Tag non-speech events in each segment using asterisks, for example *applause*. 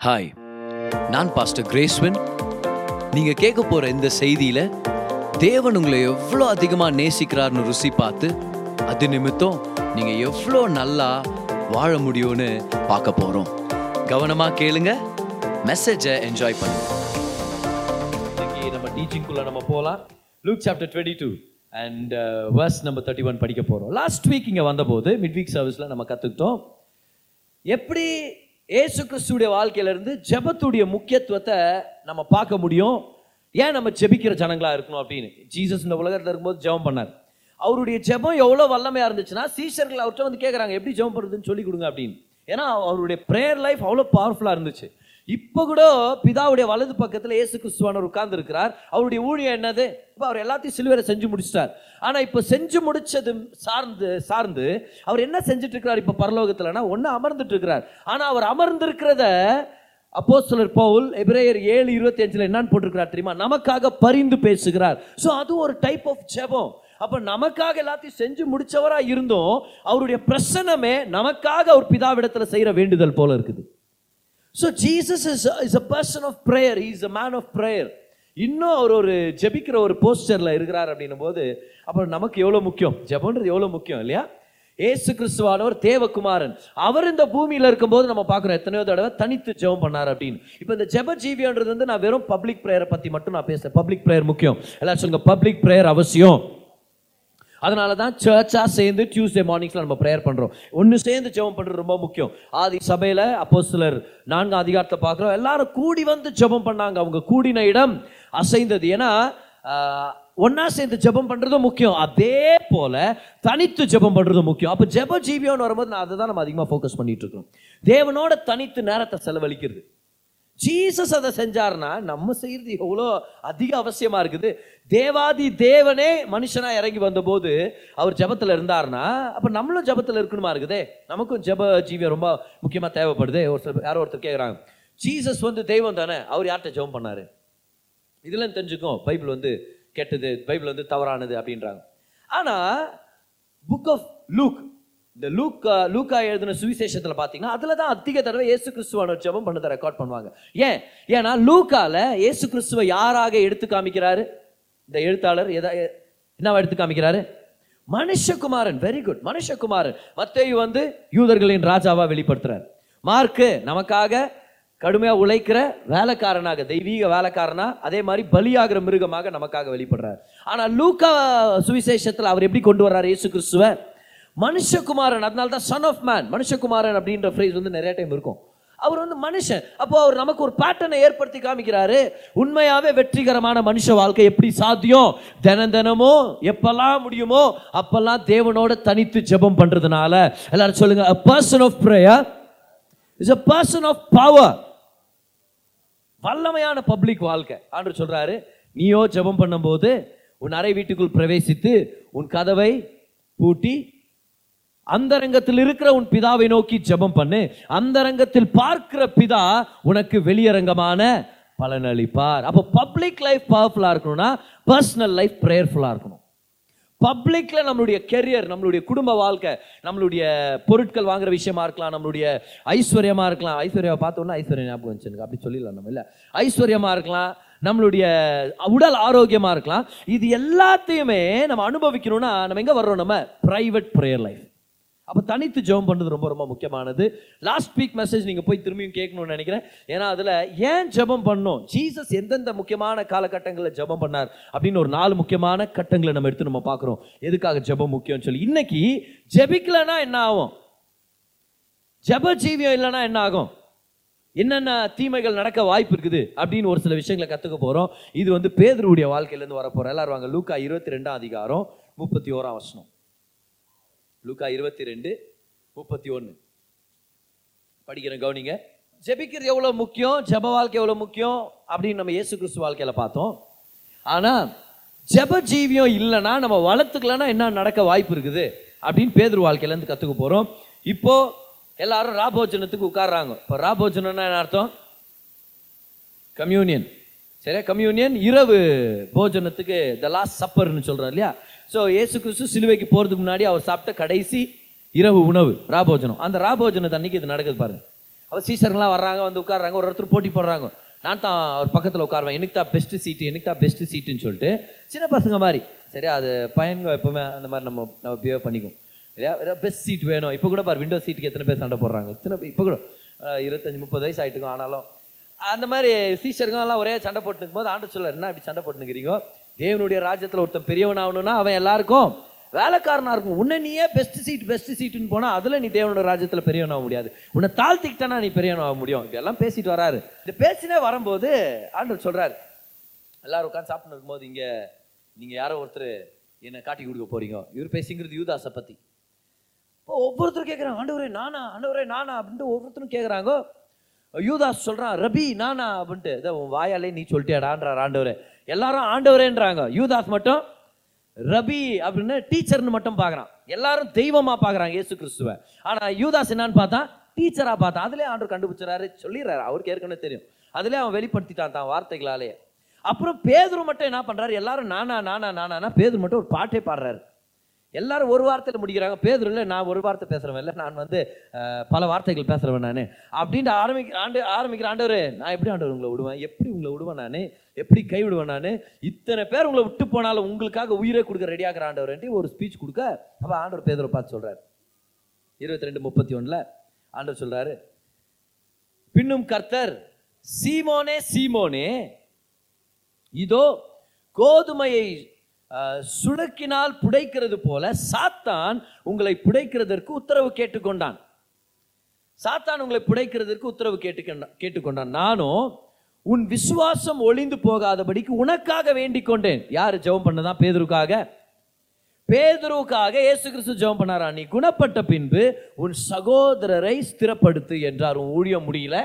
Hi நான் pastor கிரேஸ்வன் நீங்கள் கேட்க போகிற இந்த செய்தியில் தேவன் உங்களை எவ்வளோ அதிகமாக நேசிக்கிறார்னு ருசி பார்த்து அது நிமித்தம் நீங்கள் எவ்வளோ நல்லா வாழ முடியும்னு பார்க்க போகிறோம் கவனமாக கேளுங்க மெசேஜை என்ஜாய் பண்ணுங்க. நம்ம டீச்சிங்குள்ள நம்ம போகலாம் Luke chapter twenty two and verse நம்ம தேர்ட்டி ஒன் படிக்க போகிறோம் லாஸ்ட் வீக் இங்கே வந்தபோது மிட் வீக் சர்வீஸில் நம்ம கற்றுக்கிட்டோம் எப்படி ஏசு கிறிஸ்துடைய வாழ்க்கையிலேருந்து ஜெபத்துடைய முக்கியத்துவத்தை நம்ம பார்க்க முடியும். ஏன் நம்ம ஜெபிக்கிற ஜனங்களாக இருக்கணும் அப்படின்னு? ஜீசஸ் இந்த உலகத்தில் இருக்கும்போது ஜெபம் பண்ணார். அவருடைய ஜெபம் எவ்வளோ வல்லமையாக இருந்துச்சுன்னா சீசர்கள் அவர்கிட்ட வந்து கேட்குறாங்க எப்படி ஜெபம் பண்ணுறதுன்னு சொல்லி கொடுங்க அப்படின்னு. ஏன்னா அவருடைய ப்ரேயர் லைஃப் அவ்வளோ பவர்ஃபுல்லாக இருந்துச்சு. இப்போ கூட பிதாவுடைய வலது பக்கத்தில் இயேசு கிறிஸ்துவானவர் உட்கார்ந்து இருக்கிறார் அவருடைய ஊழியம் என்னது? இப்போ அவர் எல்லாத்தையும் சிலுவரை செஞ்சு முடிச்சிட்டார். ஆனால் இப்போ செஞ்சு முடிச்சது சார்ந்து சார்ந்து அவர் என்ன செஞ்சுட்டு இருக்கிறார் இப்போ பரலோகத்தில்னா ஒன்று அமர்ந்துட்டு இருக்கிறார் ஆனால் அவர் அமர்ந்திருக்கிறத அப்போஸ்தலர் பவுல் எபிரேயர் ஏழு இருபத்தி அஞ்சில் என்னன்னு போட்டிருக்கிறார் தெரியுமா? நமக்காக பரிந்து பேசுகிறார். ஸோ அது ஒரு டைப் ஆஃப் ஜெபம். அப்போ நமக்காக எல்லாத்தையும் செஞ்சு முடிச்சவராக இருந்தும். அவருடைய பிரசனமே நமக்காக அவர் பிதாவிடத்தில் செய்கிற வேண்டுதல் போல இருக்குது. So Jesus is is a person of prayer is a man of prayer இன்னும் அவர் ஒரு ஜெபிக்கிற ஒரு போஸ்டரில் இருக்கிறார் அப்படின்னும் போது அப்புறம் நமக்கு எவ்வளோ முக்கியம்? ஜெபன்றது எவ்வளோ முக்கியம் இல்லையா? ஏசு கிறிஸ்துவானவர் தேவகுமாரன். அவர் இந்த பூமியில் இருக்கும்போது நம்ம பார்க்குறோம் எத்தனையோ தடவை தனித்து ஜெபம் பண்ணார் அப்படின்னு. இப்போ இந்த ஜெப ஜீவியன்றது வந்து நான் வெறும் பப்ளிக் ப்ரேயரை பற்றி மட்டும் நான் பேசுகிறேன் பப்ளிக் ப்ரேயர் முக்கியம். எல்லாரும் சொல்லுங்க பப்ளிக் ப்ரேயர் அவசியம். அதனால தான் சர்ச்சாக சேர்ந்து டியூஸ்டே மார்னிங்ஸில் நம்ம ப்ரேயர் பண்ணுறோம் ஒன்று சேர்ந்து ஜெபம் பண்ணுறது ரொம்ப முக்கியம். ஆதி சபையில் அப்போ சிலர் நான்காம் அதிகாரத்தை பார்க்குறோம். எல்லாரும் கூடி வந்து ஜெபம் பண்ணாங்க. அவங்க கூடின இடம் அசைந்தது. ஏன்னா ஒன்றா சேர்ந்து ஜெபம் பண்ணுறதும் முக்கியம். அதே போல் தனித்து ஜெபம் பண்ணுறதும் முக்கியம். அப்போ ஜெப ஜீவியோன்னு வரும்போது நான் அதை தான் நம்ம அதிகமாக ஃபோக்கஸ் பண்ணிகிட்டு இருக்கோம் தேவனோட தனித்து நேரத்தை செலவழிக்கிறது. ஜீசஸ் அதை செஞ்சார்னா நம்ம செய்யறது எவ்வளோ அதிக அவசியமாக இருக்குது. தேவாதி தேவனே மனுஷனாக இறங்கி வந்தபோது அவர் ஜபத்தில் இருந்தார்னா அப்போ நம்மளும் ஜபத்தில் இருக்கணுமா இருக்குதே? நமக்கும் ஜெப ஜீவியம் ரொம்ப முக்கியமாக தேவைப்படுது. ஒரு சில யாரோ ஒருத்தர் கேட்குறாங்க ஜீசஸ் வந்து தெய்வம் தானே? அவர் யார்கிட்ட ஜெபம் பண்ணார்? இதெல்லாம் தெரிஞ்சுக்கும் பைபிள் வந்து கெட்டது பைபிள் வந்து தவறானது அப்படின்றாங்க. ஆனால் புக் ஆஃப் லூக் இந்த லூக்கா லூக்கா எழுதின சுவிசேஷத்தில் பார்த்தீங்கன்னா அதில் தான் அதிக தடவை இயேசு கிறிஸ்துவான ஜபம் பண்ணதை ரெக்கார்ட் பண்ணுவாங்க. ஏன்? ஏன்னா லூக்கால இயேசு கிறிஸ்துவை யாராக எடுத்து காமிக்கிறாரு? இந்த எழுத்தாளர் எதா என்னவா எடுத்து காமிக்கிறாரு? மனுஷகுமாரன் வெரி குட் மனுஷகுமாரன். மத்தேயு வந்து யூதர்களின் ராஜாவா வெளிப்படுத்துறாரு. மார்க்கு நமக்காக கடுமையா உழைக்கிற வேலைக்காரனாக தெய்வீக வேலைக்காரனா அதே மாதிரி பலியாகிற மிருகமாக நமக்காக வெளிப்படுறார். ஆனா லூக்கா சுவிசேஷத்தில் அவர் எப்படி கொண்டு வர்றாரு? இயேசு கிறிஸ்துவ மனுஷகுமாரன் அதனால தான் சன் ஆஃப் மேன் மனுஷகுமாரன் அப்படின்ற ஃப்ரேஸ் வந்து நிறைய டைம் இருக்கும். அவர் வந்து மனுஷன். அப்போ அவர் நமக்கு ஒரு பேட்டர்னை ஏற்படுத்தி காமிக்கிறாரு. உண்மையாவே வெற்றிகரமான மனுஷ வாழ்க்கை எப்படி சாத்தியம்? தினம் தினமோ எப்பெல்லாம் முடியுமோ அப்பெல்லாம் தேவனோட தனித்து ஜெபம் பண்றதுனால. எல்லாரும் சொல்லுங்க a person of prayer is a person of power வல்லமையான பப்ளிக் வாழ்க்கை. ஆண்டு சொல்றாரு நீயோ ஜெபம் பண்ணும்போது உன் அறை வீட்டுக்குள் பிரவேசித்து உன் கதவை பூட்டி அந்தரங்கத்தில் இருக்கிற உன் பிதாவை நோக்கி ஜெபம் பண்ணு. அந்தரங்கத்தில் பார்க்கிற பிதா உனக்கு வெளியரங்கமான பலனளிப்பார் அப்போ பப்ளிக் லைஃப் பவர்ஃபுல்லாக இருக்கணும்னா பர்சனல் லைஃப் ப்ரேயர்ஃபுல்லாக இருக்கணும். பப்ளிக்கில் நம்மளுடைய கெரியர் நம்மளுடைய குடும்ப வாழ்க்கை நம்மளுடைய பொருட்கள் வாங்குற விஷயமா இருக்கலாம் நம்மளுடைய ஐஸ்வர்யமா இருக்கலாம். ஐஸ்வர்யாவை பார்த்தோன்னா ஐஸ்வர்யா ஞாபகம் வந்துச்சு அப்படி சொல்லிடலாம் நம்ம இல்லை? ஐஸ்வர்யமா இருக்கலாம் நம்மளுடைய உடல் ஆரோக்கியமாக இருக்கலாம். இது எல்லாத்தையுமே நம்ம அனுபவிக்கணும்னா நம்ம எங்கே வர்றோம்? நம்ம ப்ரைவேட் ப்ரேயர் லைஃப் அப்போ தனித்து ஜெபம் பண்ணுறது ரொம்ப ரொம்ப முக்கியமானது. லாஸ்ட் வீக் மெசேஜ் நீங்கள் போய் திரும்பியும் கேட்கணும்னு நினைக்கிறேன். ஏன்னா அதில் ஏன் ஜெபம் பண்ணோம்? ஜீசஸ் எந்தெந்த முக்கியமான காலகட்டங்களில் ஜெபம் பண்ணார் அப்படின்னு ஒரு நாலு முக்கியமான கட்டங்களை நம்ம எடுத்து நம்ம பார்க்குறோம். எதுக்காக ஜெபம் முக்கியம்னு சொல்லி. இன்னைக்கு ஜெபிக்கலனா என்ன ஆகும்? ஜெப ஜீவியம் இல்லைன்னா என்ன ஆகும்? என்னென்ன தீமைகள் நடக்க வாய்ப்பு இருக்குது அப்படின்னு ஒரு சில விஷயங்களை கற்றுக்க போகிறோம் இது வந்து பேதருடைய வாழ்க்கையிலேருந்து வர போகிறோம் எல்லாரும் வாங்க. லூக்கா இருபத்தி ரெண்டாம் அதிகாரம் முப்பத்தி ஓராம் வசனம். லூக்கா இருபத்தி ரெண்டு முப்பத்தி ஒன்று படிக்கிறேன் கவனிங்க. ஜெபிக்கிறது எவ்வளோ முக்கியம்? ஜெப வாழ்க்கை எவ்வளோ முக்கியம்? அப்படின்னு நம்ம இயேசு கிறிஸ்து வாழ்க்கையில் பார்த்தோம். ஆனால் ஜெப ஜீவியம் இல்லைன்னா நம்ம வளர்த்துக்கலன்னா என்ன நடக்க வாய்ப்பு இருக்குது? அப்படின்னு பேதர் வாழ்க்கையிலேருந்து கற்றுக்க போகிறோம் இப்போது எல்லாரும் ராபோஜனத்துக்கு உட்கார்றாங்க. இப்போ ராபோஜனம்னா என்ன அர்த்தம்? கம்யூனியன். சரியா? கம்யூனியன் இரவு போஜனத்துக்கு த லாஸ்ட் சப்பர்னு சொல்கிறோம் இல்லையா? ஸோ இயேசு கிறிஸ்து சிலுவைக்கு போகிறதுக்கு முன்னாடி அவர் சாப்பிட்ட கடைசி இரவு உணவு ராபோஜனம். அந்த ராபோஜனத்தை அன்னைக்கு இது நடக்குது பாருங்க. அவர் சீசர்லாம் வர்றாங்க வந்து உட்கார்றாங்க ஒரு ஒருத்தர் போட்டி போடுறாங்க. நான் தான் அவர் பக்கத்தில் உட்காருவேன். எனக்கு தான் பெஸ்ட் சீட்டு எனக்கு தான் பெஸ்ட் சீட்டுன்னு சொல்லிட்டு சின்ன பசங்க மாதிரி. சரியா அது பயன்கள் எப்பவுமே அந்த மாதிரி நம்ம நம்ம பிஹேவ் பண்ணிக்கும் சரியா பெஸ்ட் சீட் வேணும். இப்போ கூட பாரு விண்டோ சீட்டுக்கு எத்தனை பேர் சண்டை போடுறாங்க? இத்தனை இப்போ கூட இருபத்தஞ்சி முப்பது வயசு ஆகிட்டுக்கும் ஆனாலும். அந்த மாதிரி சீஷருங்க எல்லாம் ஒரே சண்டை போட்டுக்கும் போது ஆண்டு சொல்ல என்ன இப்படி சண்டை போட்டுக்கிறீங்க தேவனுடைய ராஜ்யத்தில் ஒருத்தன் பெரியவன் ஆகணும்னா அவன் எல்லாருக்கும் வேலைக்காரனாக இருக்கும் உன்னை நீயே பெஸ்ட் சீட் பெஸ்ட் சீட்டுன்னு போனால் அதில் நீ தேவனோட ராஜ்யத்தில் பெரியவன் ஆக முடியாது. உன்னை தாழ்த்திக்கிட்டானா நீ பெரியவன் ஆக முடியும். இதெல்லாம் பேசிட்டு வராரு. இந்த பேசினே வரும்போது ஆண்டவர் சொல்கிறார் எல்லாரும் உட்காந்து சாப்பிட்டு இருக்கும்போது இங்கே நீங்கள் யாரோ ஒருத்தர் என்னை காட்டி கொடுக்க போறீங்க. இவர் பேசிங்கிறது யூதாஸை பற்றி இப்போ ஒவ்வொருத்தரும் கேட்குறாங்க ஆண்டவரே நானா? ஆண்டவரே நானா? அப்படின்ட்டு ஒவ்வொருத்தரும் கேட்குறாங்க யூதாஸ் சொல்கிறான் ரபி நானா? அப்படின்ட்டு இதை உன் வாயாலே நீ சொல்லிட்டேடான்றார் ஆண்டவரே. எல்லாரும் ஆண்டவரேன்றாங்க. யூதாஸ் மட்டும் ரபி அப்படின்னு டீச்சர்னு மட்டும் பார்க்குறான். எல்லாரும் தெய்வமாக பார்க்குறாங்க இயேசு கிறிஸ்துவ. ஆனால் யூதாஸ் என்னன்னு பார்த்தா டீச்சராக பார்த்தா அதிலே ஆண்டவர் கண்டுபிடிச்சாரு சொல்லிடுறாரு. அவருக்கு ஏற்கனவே தெரியும். அதிலே அவன் வெளிப்படுத்திட்டான் தான் வார்த்தைகளாலே. அப்புறம் பேதுரு மட்டும் என்ன பண்ணுறாரு எல்லாரும் நானா நானா நானா பேதுரு மட்டும் ஒரு பாட்டே பாடுறாரு. எல்லாரும் ஒரு வார்த்தையில் முடிக்கிறாங்க. பேதுரு இல்லை நான் ஒரு வார்த்தை பேசுகிறவன் இல்லை நான் வந்து பல வார்த்தைகள் பேசுறவன் நான். அப்படின்ட்டு ஆரம்பிக்கிற ஆண்டு ஆரம்பிக்கிற ஆண்டவர் நான் எப்படி ஆண்டவர் உங்களை விடுவேன்? எப்படி உங்களை விடுவேன் நான்? எப்படி கைவிடுவேன் நான்? இத்தனை பேர் உங்களை விட்டு போனாலும் உங்களுக்காக உயிரை கொடுக்க ரெடியாகிற ஆண்டவர் ஒரு ஸ்பீச் கொடுக்க அப்போ ஆண்டவர் பேதரை பார்த்து சொல்கிறார் இருபத்தி ரெண்டு முப்பத்தி ஒன்றில் ஆண்டவர் சொல்கிறாரு பின்னும் கர்த்தர் சீமோனே சீமோனே இதோ கோதுமையை சுடக்கினால் புடைக்கிறது போல சாத்தான் உங்களை புடைக்கிறதற்கு உத்தரவு கேட்டுக்கொண்டான். சாத்தான் உங்களை புடைக்கிறதற்கு உத்தரவு கேட்டுக்கொண்டான் கேட்டுக்கொண்டான். நானும் உன் விசுவாசம் ஒளிந்து போகாதபடிக்கு உனக்காக வேண்டிக் கொண்டேன். யார் ஜெபம் பண்ணதான் பேதுருக்காக. பேதுருவுக்காக இயேசு கிறிஸ்து ஜெபம் பண்ணாரா? நீ குணப்பட்ட பின்பு உன் சகோதரரை ஸ்திரப்படுத்து என்றார். உன் ஊழியம் முடியல.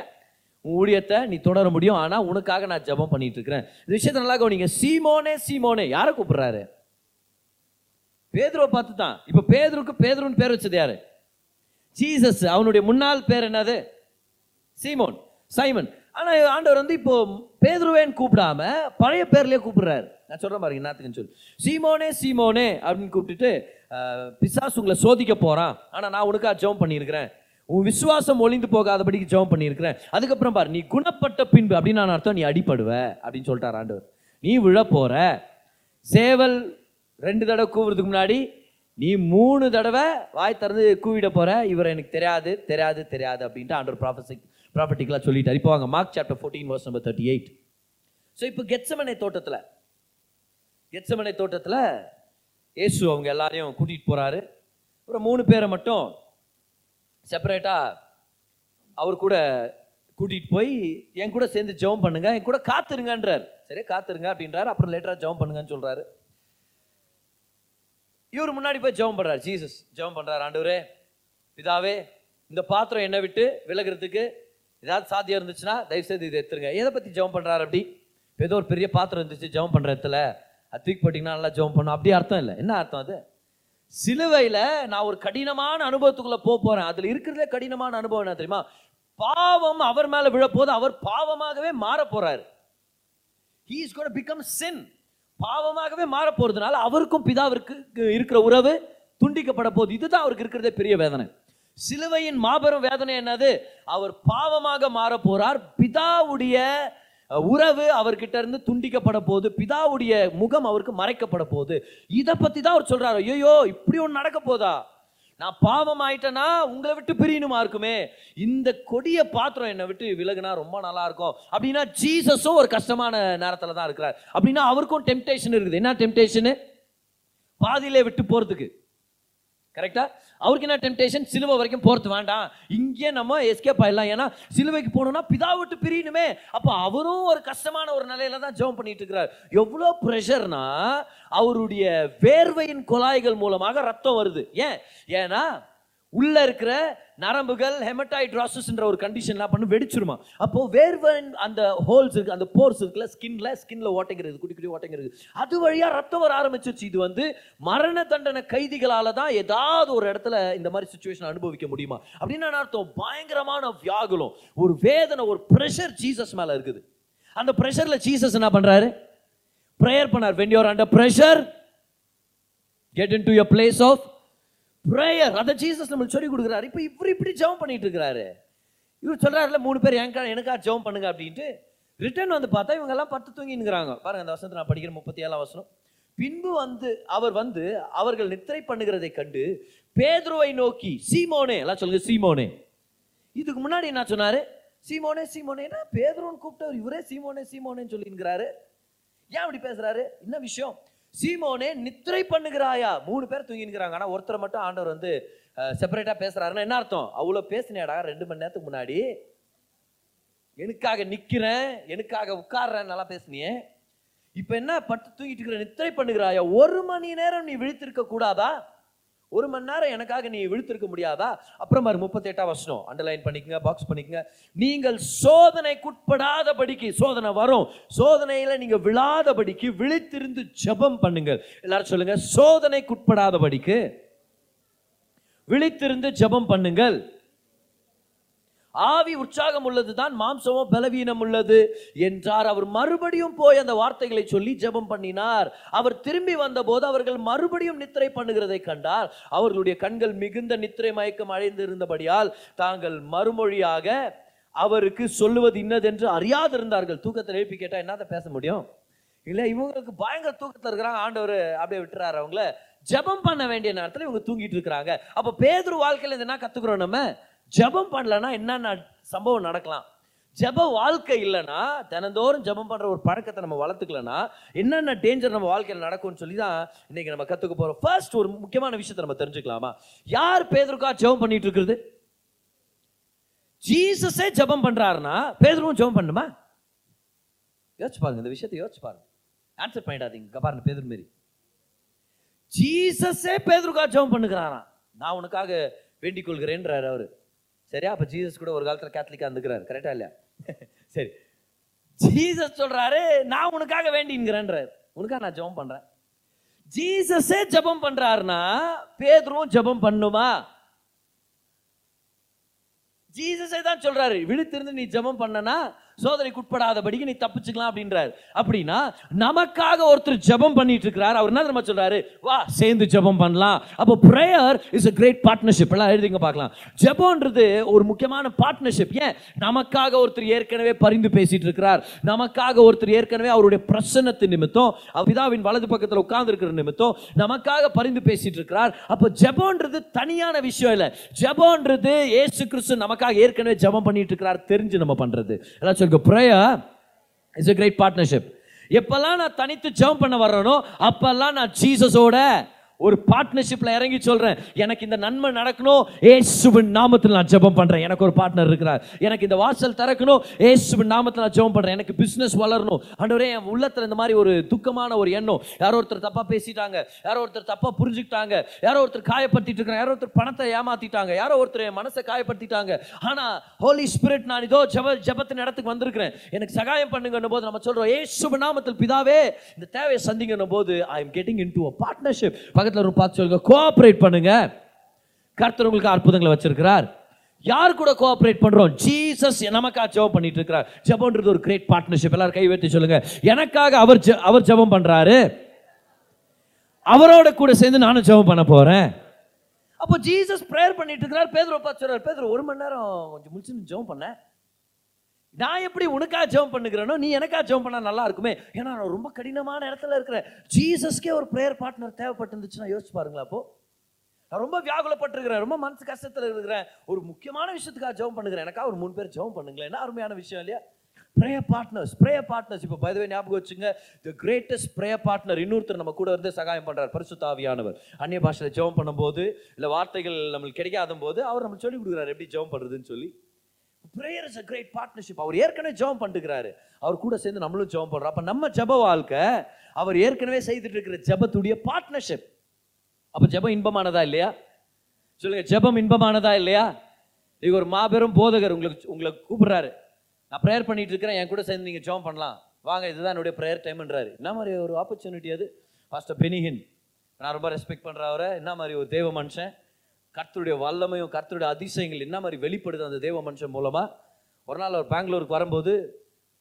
ஊழியத்தை நீ தொடர முடியும். ஆனால் உனக்காக நான் ஜெபம் பண்ணிட்டு இருக்கிறேன் இந்த விஷயத்தை நல்லா கவனிங்க. சீமோனே சீமோனே யாரை கூப்பிடுறாரு? பேதுருவை பார்த்து தான் இப்போ பேதுருக்கு பேதுருன்னு பேர் வச்சது யாரு? ஜீசஸ். அவனுடைய முன்னாள் பேர் என்னது? சீமோன். சைமன். ஆனால் ஆண்டவர் வந்து இப்போ பேதுருவேன்னு கூப்பிடாம பழைய பேர்லேயே கூப்பிடுறாரு. நான் சொல்றேன் பாருங்க என்னத்துக்குன்னு சொல்லி. சீமோனே சீமோனே அப்படின்னு கூப்பிட்டுட்டு பிசாஸ் உங்களை சோதிக்க போகிறான் ஆனால் நான் உனக்காக ஜெபம் பண்ணியிருக்கிறேன். உன் விசுவாசம் ஒளிந்து போகாதபடிக்கு ஜெபம் பண்ணியிருக்கிறேன். அதுக்கப்புறம் பாரு நீ குணப்பட்ட பின்பு அப்படின்னு நான் அர்த்தம் நீ அடிபடுவ அப்படின்னு சொல்லிட்டார் ஆண்டவர். நீ விழ போற சேவல் ரெண்டு தடவை கூவுறதுக்கு முன்னாடி நீ மூணு தடவை வாய் திறந்து கூவிட போற இவர் எனக்கு தெரியாது தெரியாது தெரியாது அப்படின்ட்டு ஆண்டவர் ப்ராஃபஸிக் ப்ராப்பர்ட்டிக்கெலாம் சொல்லிட்டார். இப்போ வாங்க Mark chapter fourteen verse number thirty eight so இப்போ கெட்சமனை தோட்டத்தில் கெட்சமனை தோட்டத்தில் இயேசு அவங்க எல்லாரையும் கூட்டிகிட்டு போகிறாரு அப்புறம் மூணு பேரை மட்டும் செப்பரேட்டாக அவர் கூட கூட்டிகிட்டு போய் என் கூட சேர்ந்து ஜெபம் பண்ணுங்க என் கூட காத்துருங்கன்றார். சரி காத்துருங்க அப்படின்றாரு. அப்புறம் லேட்டராக ஜெபம் பண்ணுங்கன்னு சொல்கிறாரு இவர் முன்னாடி போய் ஜெபம் பண்ணுறாரு ஜீசஸ் ஜெபம் பண்ணுறாரு ஆண்டவரே. பிதாவே இந்த பாத்திரம் என்னை விட்டு விலகிறதுக்கு ஏதாவது சாத்தியம் இருந்துச்சுன்னா தயவு செய்து இதை எடுத்துருங்க. எதை பற்றி ஜெபம் பண்ணுறாரு அப்படி ஏதோ ஒரு பெரிய பாத்திரம் இருந்துச்சு ஜெபம் பண்ணுற இடத்துல. அது தூக்கி போட்டிங்கன்னா நல்லா ஜெபம் பண்ணும். அப்படி அர்த்தம் இல்லை. என்ன அர்த்தம் அது? சிலுவையில் நான் ஒரு கடினமான அனுபவத்துக்குள்ளே போக போகிறேன் அதில் இருக்கிறதே கடினமான அனுபவம் என்ன தெரியுமா? பாவம் அவர் மேலே விழப்போது அவர் பாவமாகவே மாற போகிறாரு he is got become become பாவமாகவே மாற போகிறதுனால அவருக்கும் பிதாவிற்கு இருக்கிற உறவு துண்டிக்கப்பட போகுது. இதுதான் அவருக்கு இருக்கிறதே பெரிய வேதனை. சிலுவையின் மாபெரும் வேதனை என்னது? அவர் பாவமாக மாற போறார். பிதாவுடைய உறவு அவர்கிட்ட இருந்து துண்டிக்கப்பட போகுது. பிதாவுடைய முகம் அவருக்கு மறைக்கப்பட போகுது. இதை பத்தி தான் அவர் சொல்றாரு. ஐயோ இப்படி ஒன்று நடக்க போதா? நான் பாவம் ஆயிட்டேன்னா உங்களை விட்டு பிரியணுமா இருக்குமே? இந்த கொடிய பாத்திரம் என்னை விட்டு விலகுனா ரொம்ப நல்லா இருக்கும். அப்படின்னா ஜீசஸும் ஒரு கஷ்டமான நேரத்தில் தான் இருக்கிறார். அப்படின்னா அவருக்கும் டெம்டேஷன் இருக்குது. என்ன டெம்டேஷனு பாதியிலே விட்டு போறதுக்கு. கரெக்டா அவருக்கு என்ன டெம்டேஷன் சிலுவை வரைக்கும் போகிறது வேண்டாம். இங்கே நம்ம எஸ்கேப் ஆயிடலாம். ஏன்னா சிலுவைக்கு போகணும்னா பிதா விட்டு பிரியணுமே. அப்போ அவரும் ஒரு கஷ்டமான ஒரு நிலையில தான் ஜெபம் பண்ணிட்டு இருக்கிறார். எவ்வளோ ப்ரெஷர்னா அவருடைய வேர்வையின் குழாய்கள் மூலமாக ரத்தம் வருது. ஏன்? ஏன்னா உள்ள இருக்கிற நரம்புகள் ஹெமட்டாய்ட்ராசஸ்ன்ற ஒரு கண்டிஷன் என்ன வெடிச்சிருமா. அப்போ வேர்வன் அந்த ஹோல்ஸ் இருக்கு அந்த போர்ஸ் இருக்குல்ல ஸ்கின்ல ஸ்கின்ல ஓட்டைங்கிறது குட்டி குட்டி ஓட்டைங்கிறது. அது வழியா ரத்தம் வர ஆரம்பிச்சிருச்சு. இது வந்து மரண தண்டனை கைதிகளால தான் ஏதாவது ஒரு இடத்துல இந்த மாதிரி சுச்சுவேஷன் அனுபவிக்க முடியுமா? அப்படின்னு அர்த்தம்? பயங்கரமான வியாகுலம். ஒரு வேதனை ஒரு ப்ரெஷர் ஜீசஸ் மேல இருக்குது. அந்த ப்ரெஷர்ல ஜீசஸ் என்ன பண்றாரு? ப்ரேயர் பண்ணார். When you're under pressure get into your of prayer அதை ஜீசஸ் நம்மளுக்கு சொல்லி கொடுக்குறாரு. இப்போ இவர் இப்படி ஜெபம் பண்ணிட்டு இருக்கிறாரு இவர் சொல்கிறாருல மூணு பேர் எனக்கா எனக்கா ஜெபம் பண்ணுங்க அப்படின்ட்டு. ரிட்டர்ன் வந்து பார்த்தா இவங்கெல்லாம் பத்து பட்டு தூங்கினுங்கிறாங்க பாருங்க அந்த வசனத்தை நான் படிக்கிற முப்பத்தி ஏழாம் வசனம். பின்பு வந்து அவர் வந்து அவர்கள் நித்திரை பண்ணுகிறதை கண்டு பேதுருவை நோக்கி சீமோனே எல்லாம் சொல்லுங்க சீமோனே. இதுக்கு முன்னாடி என்ன சொன்னாரு? சீமோனே சீமோனேனா பேதுருன்னு கூப்பிட்டவர் இவரே சீமோனே சீமோனேன்னு சொல்லிங்கிறாரு ஏன் அப்படி பேசுறாரு? என்ன விஷயம்? சீமோனே நித்திரை பண்ணுகிறாயா? மூணு பேர் தூங்கினுக்கிறாங்க. ஆனால் ஒருத்தரை மட்டும் ஆண்டவர் வந்து செப்பரேட்டாக பேசுகிறாருன்னா என்ன அர்த்தம்? அவ்வளோ பேசினேடா ரெண்டு மணி நேரத்துக்கு முன்னாடி. எனக்காக நிற்கிறேன் எனக்காக உட்கார்றேன் நல்லா பேசினியே. இப்போ என்ன பட்டு தூங்கிட்டு இருக்கிற நித்திரை பண்ணுகிறாயா? ஒரு மணி நேரம் நீ விழித்திருக்க கூடாதா ஒரு மணி நேரம் எனக்காக நீ விழுத்திருக்க முடியாதா? அப்புறம் மாதிரி முப்பத்தி வசனம். வருஷம் அண்டர்லைன் பண்ணிக்கங்க பாக்ஸ் பண்ணிக்கங்க. நீங்கள் சோதனைக்குட்படாதபடிக்கு சோதனை வரும். சோதனையில் நீங்கள் விழாதபடிக்கு விழித்திருந்து ஜெபம் பண்ணுங்கள். எல்லாரும் சொல்லுங்கள் சோதனைக்குட்படாதபடிக்கு விழித்திருந்து ஜெபம் பண்ணுங்கள். ஆவி உற்சாகம் உள்ளது தான் மாம்சமோ பலவீனம் உள்ளது என்றார். அவர் மறுபடியும் போய் அந்த வார்த்தைகளை சொல்லி ஜெபம் பண்ணினார். அவர் திரும்பி வந்தபோது அவர்கள் மறுபடியும் நித்திரை பண்ணுகிறதை கண்டார். அவர்களுடைய கண்கள் மிகுந்த நித்திரை மயக்கம் அடைந்திருந்தபடியால் தாங்கள் மறுமொழியாக அவருக்கு சொல்லுவது இன்னதென்று அறியாதிருந்தார்கள். தூக்கத்தில் எழுப்பி கேட்டால் என்னத்த பேச முடியும்? இல்லை இவங்களுக்கு பயங்கர தூக்கத்தில் இருக்கிறாங்க. ஆண்டவர் அப்படியே விட்டுறாரு அவங்கள. ஜெபம் பண்ண வேண்டிய நேரத்தில் இவங்க தூங்கிட்டு இருக்கிறாங்க. அப்போ பேதுரு வாழ்க்கையில் இது என்ன கற்றுக்குறோம் நம்ம? ஜெபம் பண்ணலன்னா என்னென்ன சம்பவம் நடக்கலாம்? ஜப வாழ்க்கை இல்லைன்னா தினந்தோறும் ஜெபம் பண்ணுற ஒரு பழக்கத்தை நம்ம வளர்த்துக்கலன்னா என்னென்ன டேஞ்சர் நம்ம வாழ்க்கையில் நடக்கும்னு சொல்லி தான் இன்னைக்கு நம்ம கற்றுக்க போகிறோம் ஃபர்ஸ்ட் ஒரு முக்கியமான விஷயத்தை நம்ம தெரிஞ்சுக்கலாமா? யார் பேதருக்கா ஜெபம் பண்ணிட்டு இருக்கிறது? ஜீசஸே ஜெபம் பண்ணுறாருன்னா பேதருவும் ஜெபம் பண்ணுமா? யோசிச்சு பாருங்க இந்த விஷயத்தை யோசிச்சு பாருங்க. ஆன்சர் பண்ணிடாதீங்க பாருங்க பேதர் மாரி. ஜீசஸே பேதருக்கா ஜெபம் பண்ணுகிறாராம். நான் உனக்காக வேண்டிக் கொள்கிறேன்றார் அவர். சரியா? அப்போ ஜீசஸ் கூட ஒரு காலத்துல கேத்தலிக்கா இருந்துக்கிறார். கரெக்டா இல்லையா? *laughs* சரி. ஜீசஸ் சொல்றாரு நான் உனக்காக வேண்டிங்கிறேன்றார். உனக்காக நான் ஜெபம் பண்றேன்? ஜீசஸே ஜெபம் பண்றாருன்னா பேதரும் ஜெபம் பண்ணுமா? ஜீசஸே தான் சொல்றாரு விழித்திருந்து நீ ஜெபம் பண்ணனா சோதனைக்கு உட்படாதபடிக்கு நீ தப்பிச்சுக்கலாம் அப்படின்றாரு. அப்படின்னா நமக்காக ஒருத்தர் ஜெபம் பண்ணிட்டு இருக்கிறார் அவர் என்ன தெரியுமா சொல்றாரு? வா சேர்ந்து ஜெபம் பண்ணலாம். அப்போ prayer is a great partnership எல்லாம் எழுதிங்க பார்க்கலாம். ஜபம்ன்றது ஒரு முக்கியமான பார்ட்னர்ஷிப் ஏன்? நமக்காக ஒருத்தர் ஏற்கனவே பரிந்து பேசிட்டு இருக்கிறார் நமக்காக ஒருத்தர் ஏற்கனவே அவருடைய பிரசன்னத்து நிமித்தம் பிதாவின் வலது பக்கத்தில் உட்கார்ந்து இருக்கிற நிமித்தம் நமக்காக பரிந்து பேசிட்டு இருக்கிறார் அப்போ ஜெபம்ன்றது தனியான விஷயம் இல்லை. ஜெபம்ன்றது ஏசு கிறிஸ்து நமக்காக ஏற்கனவே ஜெபம் பண்ணிட்டு இருக்கிறார் தெரிஞ்சு நம்ம பண்றது. எல்லாம் சொல்லுங்க prayer is a great partnership எப்பெல்லாம் நான் தனித்து ஜெபம் பண்ண வர்றேனோ அப்பெல்லாம் நான் ஜீசஸோட ஒரு பார்ட்னர்ஷிப்பில் இறங்கி சொல்கிறேன் எனக்கு இந்த நன்மை நடக்கணும் ஏசுவின் நாமத்தில் நான் ஜெபம் பண்ணுறேன் எனக்கு ஒரு பார்ட்னர் இருக்கிறார். எனக்கு இந்த வாசல் திறக்கணும் ஏசுவின் நாமத்தில் நான் ஜெபம் பண்ணுறேன் எனக்கு பிஸ்னஸ் வளரணும். ஆண்டவரே என் உள்ளத்தில் இந்த மாதிரி ஒரு துக்கமான ஒரு எண்ணம். யாரோ ஒருத்தர் தப்பாக பேசிட்டாங்க யாரோ ஒருத்தர் தப்பாக புரிஞ்சுக்கிட்டாங்க யாரோ ஒருத்தர் காயப்படுத்திட்டு இருக்கிறேன் யாரோ ஒருத்தர் பணத்தை ஏமாத்திட்டாங்க யாரோ ஒருத்தர் என் மனசை காயப்படுத்திட்டாங்க. ஆனால் ஹோலி ஸ்பிரிட் நான் இதோ ஜெப ஜபத்தின் இடத்துக்கு வந்திருக்கிறேன். எனக்கு சகாயம் பண்ணுங்கன்னும் போது நம்ம சொல்கிறோம் ஏசுவின் நாமத்தில் பிதாவே இந்த தேவையை சந்திங்கன்னும் போது I am getting into a partnership பக்கத்தில் ஒரு பார்த்து சொல்லுங்க. கோஆப்ரேட் பண்ணுங்க. கர்த்தர் உங்களுக்கு அற்புதங்களை வச்சிருக்கிறார். யார் கூட கோஆப்ரேட் பண்றோம்? ஜீசஸ் நமக்காக ஜெபம் பண்ணிட்டு இருக்கிறார். ஜெபம்ன்றது ஒரு கிரேட் பார்ட்னர்ஷிப் எல்லாரும் கை வைத்து சொல்லுங்க. எனக்காக அவர் ஜெ- அவர் ஜெபம் பண்றாரு. அவரோட கூட சேர்ந்து நானும் ஜெபம் பண்ண போறேன். அப்போ ஜீசஸ் ப்ரேயர் பண்ணிட்டு இருக்கிறார். பேதுரு பார்த்து சொல்றார். பேதுரு ஒரு மணி நேரம் கொஞ்சம் முடிச்சு ஜெபம் பண்ண. நான் எப்படி உனக்காக ஜெபம் பண்ணுகிறேனோ நீ எனக்காக ஜெபம் பண்ணால் நல்லா இருக்குமே. ஏன்னா நான் ரொம்ப கடினமான இடத்துல இருக்கிறேன். ஜீசஸ்க்கே ஒரு ப்ரேயர் பார்ட்னர் தேவைப்பட்டிருந்துச்சுன்னா யோசிச்சு பாருங்களா அப்போ. நான் ரொம்ப வியாகுலப்பட்டிருக்கிறேன் ரொம்ப மனசு கஷ்டத்தில் இருக்கிறேன். ஒரு முக்கியமான விஷயத்துக்காக ஜெபம் பண்ணுகிறேன். எனக்காக ஒரு மூணு பேர் ஜெபம் பண்ணுங்களேன். என்ன அருமையான விஷயம் இல்லையா? ப்ரேயர் பார்ட்னர்ஸ் ப்ரேயர் பார்ட்னர்ஸ் இப்போ பதவி ஞாபகம் வச்சுங்க த கிரேட்டஸ்ட் ப்ரேயர் பார்ட்னர் இன்னொருத்தர் நம்ம கூட இருந்து சகாயம் பண்ணுறார் பரிசுத்த ஆவியானவர் அந்நிய பாஷையில் ஜெபம் பண்ணும்போது இல்லை வார்த்தைகள் நம்மளுக்கு கிடைக்காத போது அவர் நம்ம சொல்லி கொடுக்குறாரு எப்படி ஜெபம் பண்ணுறதுன்னு சொல்லி. Prayer is a great partnership அவர் ஏற்கனவே ஜெபம் பண்ணிருக்கிறாரு அவர் கூட சேர்ந்து நம்மளும் ஜெபம் பண்ணுறோம் அப்போ நம்ம ஜெப வாழ்க்கை அவர் ஏற்கனவே செய்துட்டு இருக்கிற ஜெபத்துடைய பார்ட்னர்ஷிப் அப்போ ஜெபம் இன்பமானதா இல்லையா? சொல்லுங்க ஜெபம் இன்பமானதா இல்லையா? இது ஒரு மாபெரும் போதகர் உங்களுக்கு உங்களை கூப்பிடுறாரு. நான் ப்ரேயர் பண்ணிட்டு இருக்கிறேன் என் கூட சேர்ந்து நீங்கள் ஜெபம் பண்ணலாம். வாங்க இதுதான் என்னுடைய ப்ரேயர் டைம்ன்றாரு என்ன மாதிரி ஒரு ஆப்பர்ச்சுனிட்டி அது? பாஸ்டர் பெனிஹின் நான் ரொம்ப ரெஸ்பெக்ட் பண்ணுற அவரை. என்ன மாதிரி ஒரு தெய்வ மனுஷன். கர்த்தருடைய வல்லமையும் கர்த்தருடைய அதிசயங்கள் என்ன மாதிரி வெளிப்படுது அந்த தேவ மனுஷன் மூலமாக ஒரு நாள் அவர் பெங்களூருக்கு வரும்போது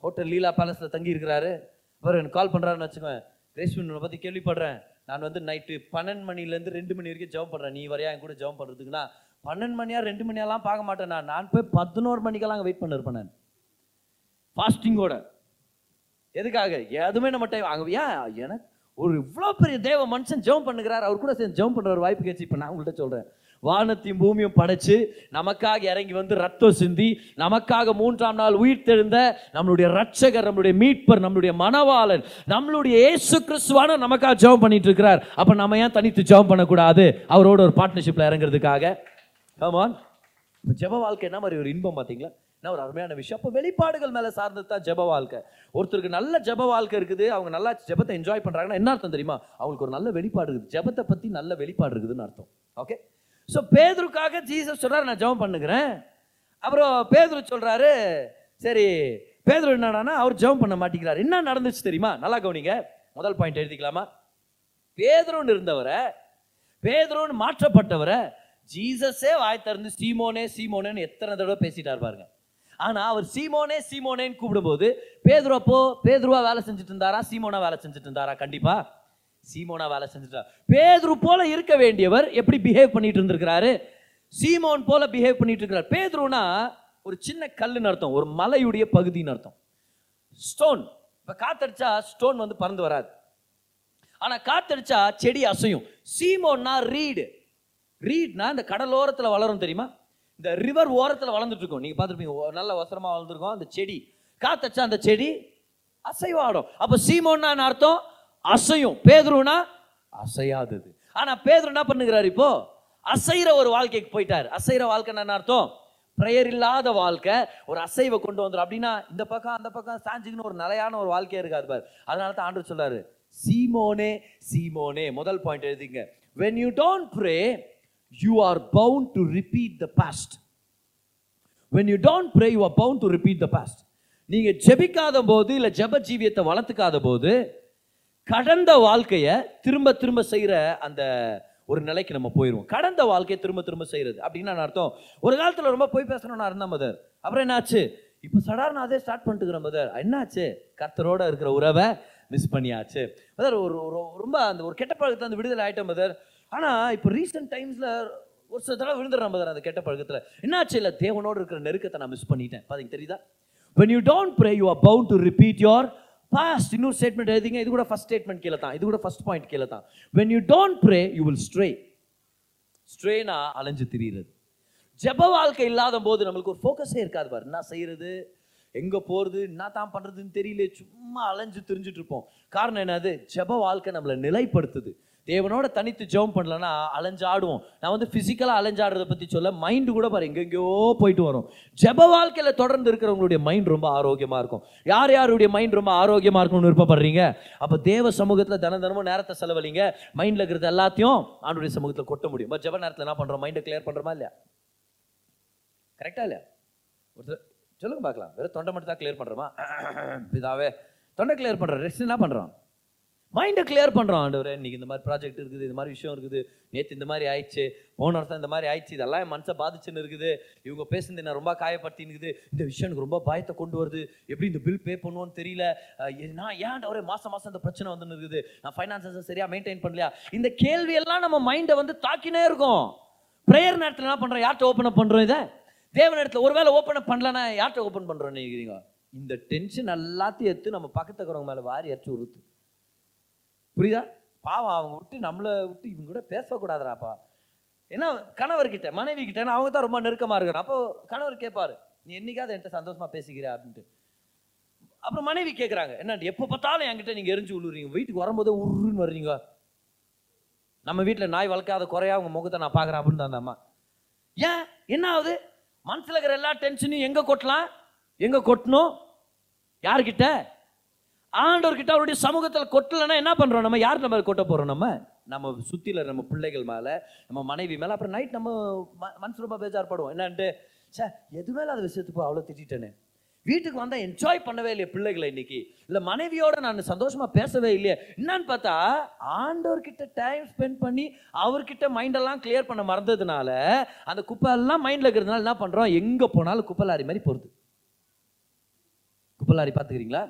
ஹோட்டல் லீலா பேலஸில் தங்கியிருக்கிறாரு. அவர் எனக்கு கால் பண்ணுறாருன்னு வச்சுக்கோங்க ரேஷ்மின் உன்னை கேள்விப்படுறேன். நான் வந்து நைட்டு பன்னெண்டு மணிலேருந்து ரெண்டு மணி வரைக்கும் ஜெபம் பண்ணுறேன் நீ வரையா என் கூட ஜெபம் பண்ணுறதுக்குன்னா பன்னெண்டு மணியா ரெண்டு மணியெல்லாம் பார்க்க மாட்டேன் நான். நான் போய் பதினோரு மணிக்கெல்லாம் அங்கே வெயிட் பண்ணிருப்பேன் நான். ஃபாஸ்டிங்கோட எதுக்காக? எதுவுமே நம்ம டைம் அங்கே ஏன் எனக்கு ஒரு இவ்வளோ பெரிய தேவ மனுஷன் ஜெபம் பண்ணுகிறார். அவர் கூட சேர்ந்து ஜெபம் பண்ணுற ஒரு வாய்ப்பு கேச்சு இப்போ நான் உங்கள்கிட்ட சொல்கிறேன் வானத்தையும் பூமியும் படைச்சு நமக்காக இறங்கி வந்து ரத்தம் சிந்தி நமக்காக மூன்றாம் நாள் உயிர் தெழுந்த நம்மளுடைய ரட்சகர் நம்மளுடைய மீட்பர் நம்மளுடைய மனவாளன் நம்மளுடைய இயேசு கிறிஸ்துவான நமக்காக ஜெபம் பண்ணிட்டு இருக்கிறார். அப்போ நம்ம ஏன் தனித்து ஜெபம் பண்ணக்கூடாது? அவரோட ஒரு பார்ட்னர்ஷிப்பில் இறங்குறதுக்காக. கமான் ஜெப வாழ்க்கை என்ன மாதிரி ஒரு இன்பம் பார்த்தீங்களா? என்ன ஒரு அருமையான விஷயம். அப்போ வெளிப்பாடுகள் மேலே சார்ந்தது தான் ஜெப வாழ்க்கை. ஒருத்தருக்கு நல்ல ஜெப வாழ்க்கை இருக்குது அவங்க நல்லா ஜெபத்தை என்ஜாய் பண்ணுறாங்கன்னா என்ன அர்த்தம் தெரியுமா? அவங்களுக்கு ஒரு நல்ல வெளிப்பாடு இருக்குது. ஜெபத்தை பற்றி நல்ல வெளிப்பாடு இருக்குதுன்னு அர்த்தம். ஓகே ஸோ பேதுருக்காக ஜீசஸ் சொல்கிறார் நான் ஜெபம் பண்ணுகிறேன். அப்புறம் பேதுரு சொல்கிறாரு சரி பேதுரு என்னடானா அவர் ஜெபம் பண்ண மாட்டேங்கிறார். என்ன நடந்துச்சு தெரியுமா? நல்லா கவனிங்க. முதல் பாயிண்ட் எழுதிக்கலாமா? பேதுருன்னு இருந்தவரை பேதுருன்னு மாற்றப்பட்டவரை ஜீசஸே வாய் திறந்து சீமோனே சீமோனேன்னு எத்தனை தடவை பேசிட்டார் பாருங்க. ஆனால் அவர் சீமோனே சீமோனேன்னு கூப்பிடும்போது பேதுரு அப்போ பேதுருவா வேலை செஞ்சுட்டு இருந்தாரா? சீமோனா வேலை செஞ்சுட்டு இருந்தாரா? கண்டிப்பாக சீமோனா வேலை செஞ்சுட்டா. பேதுரு போல இருக்க வேண்டியவர் எப்படி பிஹேவ் பண்ணிட்டு இருந்திருக்கிறாரு? சீமோன் போல பிஹேவ் பண்ணிட்டு இருக்கிறார். பேதுருனா ஒரு சின்ன கல்லுன்னு அர்த்தம். ஒரு மலையுடைய பகுதின்னு அர்த்தம். ஸ்டோன் இப்போ காத்தடிச்சா ஸ்டோன் வந்து பறந்து வராது. ஆனா காத்தடிச்சா செடி அசையும். சீமோன்னா ரீடு ரீட்னா இந்த கடலோரத்தில் வளரும் தெரியுமா? இந்த ரிவர் ஓரத்தில் வளர்ந்துட்டு இருக்கும். நீங்க பார்த்துருப்பீங்க நல்ல வசரமாக வளர்ந்துருக்கும் அந்த செடி. காத்தடிச்சா அந்த செடி அசைவாடும். அப்போ சீமோன்னா அர்த்தம்? அசையும். பேதுருனா அசையாதது. ஆனால் பேதுரு என்ன பண்ணுகிறார் இப்போ? அசைகிற ஒரு வாழ்க்கைக்கு போயிட்டார். அசைகிற வாழ்க்கை என்ன அர்த்தம்? ப்ரேயர் இல்லாத வாழ்க்கை. ஒரு அசைவை கொண்டு வந்துடும் அப்படின்னா இந்த பக்கம் அந்த பக்கம் சாஞ்சுக்குன்னு ஒரு நிலையான ஒரு வாழ்க்கையே இருக்காது பார். அதனால தான் ஆண்டு சொல்றாரு சீமோனே சீமோனே. முதல் பாயிண்ட் எழுதிங்க. When you don't pray you are bound to repeat the past when you don't pray you are bound to repeat the past நீங்கள் ஜெபிக்காத போது இல்லை ஜெப ஜீவியத்தை வளர்த்துக்காத போது கடந்த வாழ்க்கையை திரும்ப திரும்ப செய்கிற அந்த ஒரு நிலைக்கு நம்ம போயிடுவோம் கடந்த வாழ்க்கையை திரும்ப திரும்ப செய்கிறது அப்படின்னு அர்த்தம். ஒரு காலத்தில் ரொம்ப போய் பேசணும்னு இருந்தேன் மதர் அப்புறம் என்னாச்சு? இப்போ சடார்னு அதே ஸ்டார்ட் பண்ணிட்டுக்கிறேன் மதர் என்னாச்சு? கர்த்தரோட இருக்கிற உறவை மிஸ் பண்ணியாச்சு. மதர் ஒரு ஒரு- ரொம்ப அந்த ஒரு கெட்ட பழக்கத்தை அந்த விடுதலை ஆகிட்டேன் மதர் ஆனால் இப்போ ரீசெண்ட் டைம்ஸில் ஒரு சில தடவை விழுந்துடுறேன் மதர் அந்த கெட்ட பழக்கத்தில். என்னாச்சு? இல்லை தேவனோடு இருக்கிற நெருக்கத்தை நான் மிஸ் பண்ணிட்டேன். பார்த்தீங்க தெரியுதா? When you don't pray you are to repeat repeat past இன்னொரு ஸ்டேட்மெண்ட் எழுதிங்க. இது கூட ஃபஸ்ட் ஸ்டேட்மெண்ட் கீழே தான். இது கூட ஃபஸ்ட் பாயிண்ட் கீழே தான். When you don't pray you will stray ஸ்ட்ரேனா அலைஞ்சு திரியிறது. ஜெப வாழ்க்கை இல்லாத போது நம்மளுக்கு ஒரு ஃபோக்கஸே இருக்காது பாரு. என்ன செய்யறது? எங்க போறது? என்ன தான் பண்றதுன்னு தெரியல. சும்மா அலைஞ்சு திரிஞ்சிட்டு இருப்போம். காரணம் என்னது? ஜெப வாழ்க்கை நம்மளை நிலைப்படுத்துது. தேவனோட தனித்து ஜெபம் பண்ணலன்னா அலைஞ்சு ஆடுவோம் நான் வந்து ஃபிசிக்கலாக அலைஞ்சாடுறதை பற்றி சொல்ல மைண்டு கூட பாரு எங்கெங்கேயோ போயிட்டு வரும். ஜெப வாழ்க்கையில் தொடர்ந்து இருக்கிறவங்களுடைய மைண்ட் ரொம்ப ஆரோக்கியமாக இருக்கும். யார் யாருடைய மைண்ட் ரொம்ப ஆரோக்கியமாக இருக்கும்னு விருப்பப்படுறீங்க? அப்போ தேவ சமூகத்தில் தின தினமும் நேரத்தை செலவழிங்க. மைண்டில் இருக்கிறது எல்லாத்தையும் ஆண்டுடைய சமூகத்தில் கொட்ட முடியும். பட் ஜெப நேரத்தில் என்ன பண்ணுறோம் மைண்டை கிளியர் பண்ணுறமா இல்லையா? கரெக்டாக இல்லையா? ஒருத்தர் சொல்லுங்க பார்க்கலாம். வெறும் தொண்டை மட்டும் தான் கிளியர் பண்ணுறோமா இதாவே தொண்டை கிளியர் பண்ணுறோம் ரெஸ்ட் என்ன பண்ணுறோம் மைண்டை கிளியர் பண்ணுறோம் ஆண்டவர். இன்னைக்கு இந்த மாதிரி ப்ராஜெக்ட் இருக்குது இந்த மாதிரி விஷயம் இருக்குது. நேற்று இந்த மாதிரி ஆயிடுச்சு. போன வருஷம் இந்த மாதிரி ஆயிடுச்சு. இதெல்லாம் என் மனசை பாதிச்சுன்னு இருக்குது. இவங்க பேசுனது என்ன ரொம்ப காயப்படுத்தின்னு இருக்குது இந்த விஷயம் எனக்கு ரொம்ப பயத்தை கொண்டு வருது. எப்படி இந்த பில் பே பண்ணுவோன்னு தெரியல. நான் ஏன் ஒரே மாதம் மாதம் இந்த பிரச்சனை வந்துன்னு இருக்குது? நான் ஃபைனான்சஸ் சரியாக மெயின்டைன் பண்ணலையா? இந்த கேள்வியெல்லாம் நம்ம மைண்டை வந்து தாக்கினே இருக்கும். ப்ரேயர் நேரத்தில் என்ன பண்ணுறோம் யார்கிட்ட ஓப்பன் அப் இதை? தேவ நேரத்தில் ஒருவேளை ஓப்பன் அப் பண்ணலன்னா யார்கிட்ட ஓப்பன் பண்ணுறோம்னு நினைக்கிறீங்க? இந்த டென்ஷன் எல்லாத்தையும் எடுத்து நம்ம பக்கத்துக்குறவங்க மேலே வாரி எடுத்து உறுத்து புரியுதா? பாவம் அவங்க விட்டு நம்மளை விட்டு இவங்க கூட பேசக்கூடாதுடாப்பா. ஏன்னா கணவர்கிட்ட மனைவி கிட்ட அவங்க தான் ரொம்ப நெருக்கமாக இருக்கணும். அப்போ கணவர் கேட்பாரு நீ என்னைக்காவது என்கிட்ட சந்தோஷமா பேசிக்கிற? அப்படின்ட்டு. அப்புறம் மனைவி கேட்குறாங்க என்ன எப்போ பார்த்தாலும் என்கிட்ட நீங்கள் எரிஞ்சு விழுறீங்க? வீட்டுக்கு வரும்போது உருன்னு வர்றீங்க. நம்ம வீட்டில் நாய் வளர்க்காத குறையா உங்க முகத்தை நான் பார்க்குறேன் அப்படின்னு அந்த அம்மா ஏன்? என்ன ஆகுது மனசில் இருக்கிற எல்லா டென்ஷனையும் எங்கே கொட்டலாம்? எங்கே கொட்டணும்? யார்கிட்ட? ஆண்டவர்கிட்ட அவருடைய சமூகத்தில் கொட்டலைன்னா என்ன பண்ணுறோம் நம்ம? யார் நம்ம கொட்ட போகிறோம் நம்ம? நம்ம சுற்றியில் நம்ம பிள்ளைகள் மேலே நம்ம மனைவி மேலே அப்புறம் நைட் நம்ம ம- மனசு ரொம்ப பேஜார்படுவோம். என்னன்ட்டு சார் எது மேலே அது விஷயத்துக்கு அவ்வளோ திட்டேன்னு வீட்டுக்கு வந்தால் என்ஜாய் பண்ணவே இல்லையே பிள்ளைகளை இன்னைக்கு. இல்லை மனைவியோட நான் சந்தோஷமாக பேசவே இல்லையே. என்னன்னு பார்த்தா ஆண்டவர்கிட்ட டைம் ஸ்பெண்ட் பண்ணி அவர்கிட்ட மைண்டெல்லாம் கிளியர் பண்ண மறந்ததுனால அந்த குப்பை எல்லாம் இருக்கிறதுனால என்ன பண்ணுறோம் எங்கே போனாலும் குப்பை லாரி மாதிரி போகிறது குப்பை லாரி பார்த்துக்கிறீங்களா?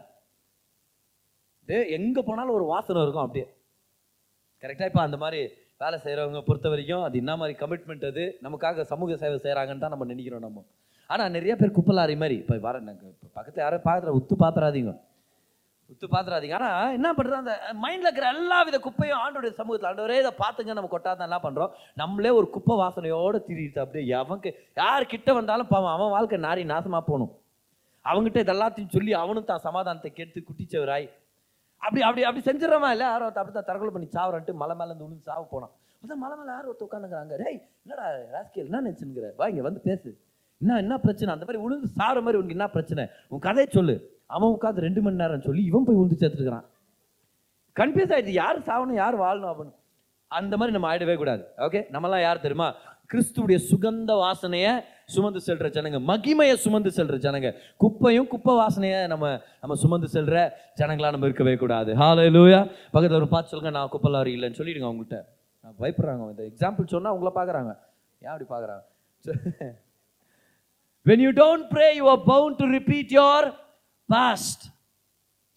எங்கே போனாலும் ஒரு வாசனை இருக்கும் அப்படியே. கரெக்டாக இப்போ அந்த மாதிரி வேலை செய்கிறவங்க பொறுத்த வரைக்கும் அது என்ன மாதிரி கமிட்மெண்ட் அது? நமக்காக சமூக சேவை செய்கிறாங்கன்னு தான் நம்ம நினைக்கிறோம் நம்ம. ஆனால் நிறைய பேர் குப்பலாரி மாதிரி. இப்போ வர நாங்கள் இப்போ பக்கத்தில் யாரும் பார்க்குற உத்து பார்த்துறாதீங்க உத்து பார்த்துறாதீங்க ஆனால் என்ன பண்ணுறது அந்த மைண்டில் இருக்கிற எல்லா வித குப்பையும் ஆண்டோடைய சமூகத்தில் ஆண்டவரே இதை பார்த்துங்க நம்ம கொட்டாதான் என்ன பண்ணுறோம் நம்மளே ஒரு குப்பை வாசனையோடு திரிட்டு அப்படியே. அவனுக்கு யார் கிட்ட வந்தாலும் பாவம் அவன் வாழ்க்கை நாரி நாசமாக போகணும். அவங்ககிட்ட இதெல்லாத்தையும் சொல்லி அவனும் தான் சமாதானத்தை கெடுத்து குட்டிச்சவராய் அப்படி அப்படி அப்படி செஞ்சிடறமா? இல்லை யாரோ அப்படி தான் தற்கொலை பண்ணி சாவரன்ட்டு மலை மேலே இருந்து விழுந்து சாவு போனான். அதான் மலை மேலே யார் ஒருத்தர் உட்காந்துக்கிறாங்க டேய் என்னடா ராஸ்கேல் என்ன நினச்சுங்கிற வா இங்கே வந்து பேசு. என்ன என்ன பிரச்சனை? அந்த மாதிரி விழுந்து சாகிற மாதிரி உனக்கு என்ன பிரச்சனை? உன் கதையை சொல்லு. அவன் உட்காந்து ரெண்டு மணி நேரம் சொல்லி இவன் போய் விழுந்து சேர்த்துருக்கிறான் கன்ஃபியூஸ் ஆகிடுச்சு யார் சாவணும் யார் வாழணும் அப்படின்னு. அந்த மாதிரி நம்ம ஆயிடவே கூடாது. ஓகே நம்மலாம் யார் தெரியுமா? கிறிஸ்துடைய சுகந்த வாசனையை சுமந்து செல்ற ஜனங்க மகிமையை சுமந்து செல்ற ஜனங்க. குப்பையும் குப்பை வாசனையை நம்ம நம்ம சுமந்து செல்ற ஜனங்களா நம்ம இருக்கவே கூடாது. ஹாலே லூயா பக்கத்தில் ஒரு பார்த்து சொல்லுங்க நான் குப்பை லாரி இல்லைன்னு சொல்லிடுங்க அவங்கள்ட்ட. நான் பயப்படுறாங்க இந்த எக்ஸாம்பிள் சொன்னால் உங்களை பார்க்குறாங்க ஏன் அப்படி பார்க்குறாங்க when you don't pray you are bound to repeat your past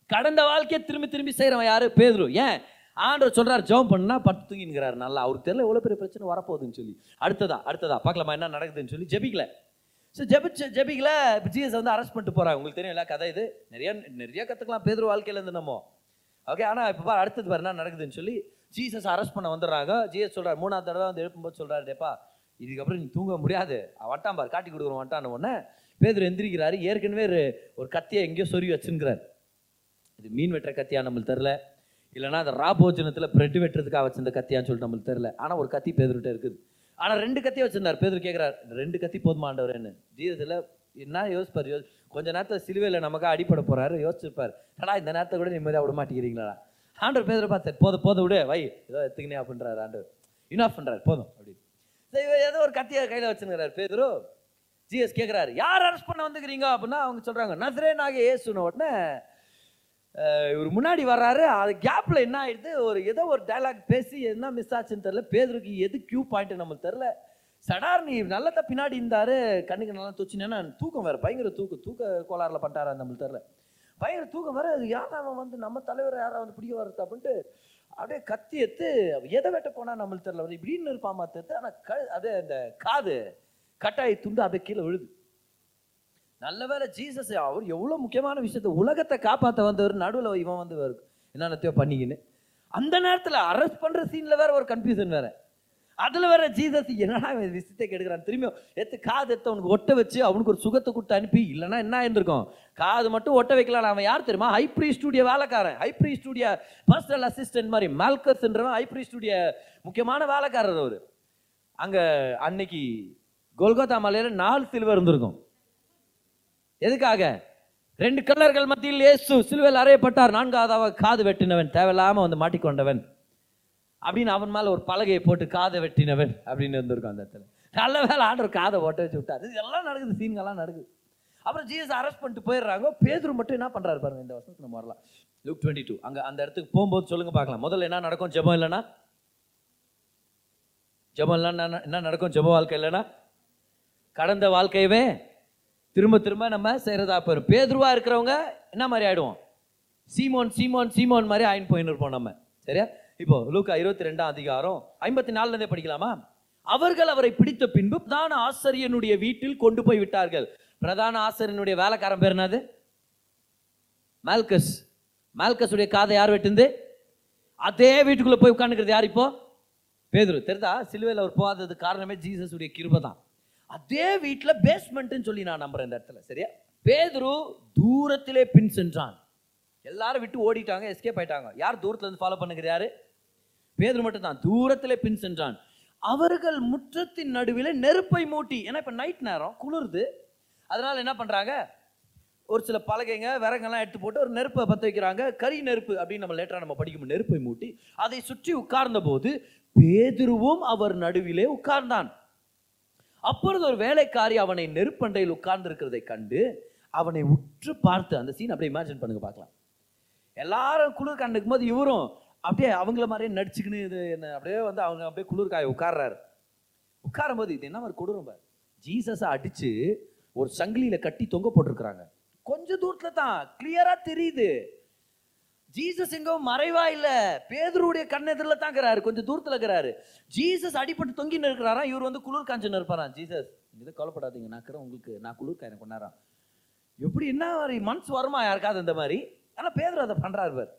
கடந்த வாழ்க்கையை திரும்பி திரும்பி செய்கிறவன் யாரு? பேதுரு. ஏன்? ஆண்டவர் சொல்கிறார் ஜெபம் பண்ணா பட்டு தூங்கிங்கிறாரு நல்லா அவருக்கு தெரியல எவ்வளோ பெரிய பிரச்சனை வரப்போகுதுன்னு சொல்லி. அடுத்ததா அடுத்ததா பார்க்கலாமா என்ன நடக்குதுன்னு சொல்லி. ஜெபிக்கல. ஸோ ஜெபிச்ச ஜெபிக்கல இப்போ ஜிஎஸ் வந்து அரெஸ்ட் பண்ணிட்டு போகிறாங்க உங்களுக்கு தெரியும் இல்லை கதை இது. நிறைய நிறைய கற்றுக்கலாம் பேர் வாழ்க்கையிலேருந்து நம்ம. ஓகே ஆனால் இப்போ பாரு அடுத்தது பாரு என்ன நடக்குதுன்னு சொல்லி ஜீசஸ் அரெஸ்ட் பண்ண வந்துடுறாங்க. ஜிஎஸ் சொல்கிறார் மூணாவது தடவை வந்து எழுப்பும்போது சொல்கிறார் டேப்பா இதுக்கப்புறம் நீ தூங்க முடியாது. அவன் வட்டான் பாரு காட்டி கொடுக்குறோம் வட்டான உடனே பேதர் எந்திரிக்கிறாரு. ஏற்கனவே ஒரு- கத்தியை எங்கேயோ சொருவி வச்சுங்கிறார் இது மீன் வெட்டுற கத்தியா நம்மளுக்கு தெரில இல்லைன்னா அந்த ராபோஜனத்தில் பிரெட் வெட்டுறதுக்காக வச்சிருந்த கத்தியான்னு சொல்லிட்டு நம்மளுக்கு தெரில ஆனால் ஒரு கத்தி பேதர்கிட்ட இருக்குது. ஆனால் ரெண்டு கத்தி வச்சிருந்தார். பேதர் கேட்குறார் ரெண்டு கத்தி போதுமாண்டவரேன்னு ஜீவத்தில் என்ன யோசிப்பார்? யோசி கொஞ்ச நேரத்தில் சிலுவையில் நமக்காக அடிப்பட போகிறாரு யோசிச்சிருப்பார். ஆனால் இந்த நேரத்தை கூட நிம்மதியாக விட மாட்டேங்கிறீங்களா ஆண்டவர் பேதர் பார்த்தார் போதும் போதும் விடு வை ஏதோ எத்துக்கினே அப்படின்றாரு ஆண்டவர். இனாஃப் பண்ணுறாரு போதும் அப்படி சரி, இவர் ஏதோ ஒரு கத்தியை கையில் வச்சுருக்கிறார் பேதரு. ஜிஎஸ் கேட்குறாரு யார் அரெஸ்ட் பண்ண வந்துக்கிறீங்க? அப்படின்னா அவங்க சொல்கிறாங்க நசரே நாகே ஏசுன உடனே இவர் முன்னாடி வர்றாரு. அது கேப்பில் என்ன ஆயிடுது? ஒரு ஏதோ ஒரு டயலாக் பேசி என்ன மிஸ் ஆச்சுன்னு தெரில பேதருக்கு எது கியூ பாயிண்ட் நம்மளுக்கு தெரில சடார் நீ நல்லதா பின்னாடி இருந்தார். கண்ணுக்கு நல்லா தூச்சினேன்னா தூக்கம் வேறு. பயங்கர தூக்கம் தூக்க கோளாறுல பண்ணிட்டாரா நம்மளுக்கு தெரில பயங்கர தூக்கம் வர அது அவன் வந்து? நம்ம தலைவர் யாராவது வந்து பிடிக்க வருது அப்படின்ட்டு அப்படியே கத்தி எடுத்து எதை வெட்ட போனால் நம்மளுக்கு தெரில இப்படின்னு இருப்பான் மாத்து ஆனால் க அதே அந்த காது கட்டாயி துண்டு அப்படியே கீழே விழுது. நல்ல வேலை ஜீசஸ் அவர் எவ்வளோ முக்கியமான விஷயத்த உலகத்தை காப்பாற்ற வந்தவர் நடுவில் இவன் வந்து வரு- என்னென்னத்தையோ பண்ணிக்கின்னு. அந்த நேரத்தில் அரெஸ்ட் பண்ணுற சீனில் வேற ஒரு கன்ஃபியூஷன் வேற. அதில் வேற ஜீசஸ் என்னடா விஷயத்தை கெடுக்கிறான்? திரும்பியும் எடுத்து காது எடுத்து அவனுக்கு ஒட்ட வச்சு அவனுக்கு ஒரு சுகத்தை கொடுத்து அனுப்பி இல்லைன்னா என்ன இருந்திருக்கும் காது மட்டும் ஒட்ட வைக்கலாம் அவன் யார் தெரியுமா? ஹைப்ரி ஸ்டூடியோ வேலைக்காரன். ஹைப்ரி ஸ்டூடியோ பர்சனல் அசிஸ்டன்ட் மாதிரி மால்கஸ்ன்றவன் ஹைப்ரி ஸ்டூடியோ முக்கியமான வேலைக்காரர் அவர். அங்கே அன்னைக்கு கொல்கத்தா மலையில் நாலு சில்வர் இருந்திருக்கும். எதுக்காக? ரெண்டு கல்லர்கள் மத்தியில் இயேசு சிலுவையில் அறையப்பட்டார். நான்காவதாக காது வெட்டினவன். தேவையில்லாமல் வந்து மாட்டிக்கொண்டவன். அப்படின்னு அவன் மேலே ஒரு பலகையை போட்டு காதை வெட்டினவன் அப்படின்னு இருந்திருக்கும் அந்த இடத்துல. நல்ல வேலை ஆண்டவர் காதை ஓட்ட வச்சு விட்டார். இது எல்லாம் நடக்குது சீன்கள்லாம் நடக்குது. அப்புறம் ஜீசஸ் அரெஸ்ட் பண்ணிட்டு போயிடுறாங்க. பேதுரு மட்டும் என்ன பண்ணுறாரு பாருங்க இந்த வருஷத்துக்கு நம்ம வரலாம். லுக் டுவெண்ட்டி டூ அங்கே அந்த இடத்துக்கு போகும்போது சொல்லுங்க பார்க்கலாம். முதல்ல என்ன நடக்கும்? ஜெபம் இல்லைன்னா? ஜெபம் இல்லைன்னா என்ன- என்ன நடக்கும்? ஜெப வாழ்க்கை இல்லைன்னா? கடந்த வாழ்க்கையவே திரும்ப திரும்ப நம்ம செய்கிறதா போயிடும் பேதுருவாக இருக்கிறவங்க என்ன மாதிரி ஆகிடுவோம் சீமோன் சீமோன் சீமோன் மாதிரி ஆயின் போயின்னு இருப்போம் நம்ம. சரியா? இப்போ லூக்கா இருபத்தி ரெண்டாம் அதிகாரம் ஐம்பத்தி நாலுலேருந்தே படிக்கலாமா? அவர்கள் அவரை பிடித்த பின்பு பிரதான ஆசிரியனுடைய வீட்டில் கொண்டு போய் விட்டார்கள். பிரதான ஆசிரியனுடைய வேலைக்காரன் பேர் என்னது? மால்கஸ். மால்கஸுடைய காதை யார் வெட்டுந்து அதே வீட்டுக்குள்ளே போய் உட்காந்துக்கிறது யார் இப்போ? பேதுரு. தெரிதா சிலுவையில் அவர் போகாதது காரணமே ஜீசஸுடைய கிருபை தான். அதே வீட்டில் பேஸ்மெண்ட்னு சொல்லி நான் நம்புறேன் இந்த இடத்துல சரியா? பேதுரு தூரத்திலே பின் சென்றான். எல்லாரும் விட்டு ஓடிட்டாங்க எஸ்கேப் ஆயிட்டாங்க. யார் தூரத்துலேருந்து ஃபாலோ பண்ணுகிறாரு பேதுரு மட்டும் தான் தூரத்திலே பின் சென்றான். அவர்கள் முற்றத்தின் நடுவில் நெருப்பை மூட்டி ஏன்னா இப்போ நைட் நேரம் குளிருது. அதனால என்ன பண்றாங்க? ஒரு சில பலகைங்க விறகெல்லாம் எடுத்து போட்டு ஒரு நெருப்பை பற்ற வைக்கிறாங்க. கரி நெருப்பு அப்படின்னு நம்ம லேட்டராக நம்ம படிக்கும் நெருப்பை மூட்டி அதை சுற்றி உட்கார்ந்த போது பேதுருவும் அவர் நடுவிலே உட்கார்ந்தான். அப்பொழுது ஒரு வேலைக்காரி அவனை நெருப்பண்டையில் உட்கார்ந்து இருக்கிறதை கண்டு அவனை உற்று பார்த்து அந்த சீன் அப்படியே இமேஜின் பண்ணுங்க பார்க்கலாம். எல்லாரும் குளிர் கண்டுக்கும் போது இவரும் அப்படியே அவங்கள மாதிரியே நடிச்சுக்கின்னு இது என்ன அப்படியே வந்து அவங்க அப்படியே குளிர் காய உட்கார்றாரு. உட்காரும் போது இது என்ன மாதிரி கொடுறோம் பார். ஜீசஸை அடித்து ஒரு சங்கிலியில் கட்டி தொங்க போட்டிருக்கிறாங்க. கொஞ்ச தூரத்தில் தான் கிளியராக தெரியுது. ஜீசஸ் எங்கோ மறைவா இல்ல? பேதருடைய கண் எதிரில் தான் இருக்கிறாரு. கொஞ்சம் தூரத்துல இருக்கிறாரு. ஜீசஸ் அடிப்பட்டு தொங்கின்னு இருக்கிறாரா? இவர் வந்து குளிர் காஞ்சுன்னு இருப்பாராம். ஜீசஸ் இதை கவலைப்படாதீங்க. நான் இருக்கிறேன் உங்களுக்கு நான் குளிர் காயனை கொண்டாராம். எப்படி என்ன மாதிரி மனசு வருமா? யாருக்காவது இந்த மாதிரி? ஆனா பேதர் அதை பண்றாரு பாரு.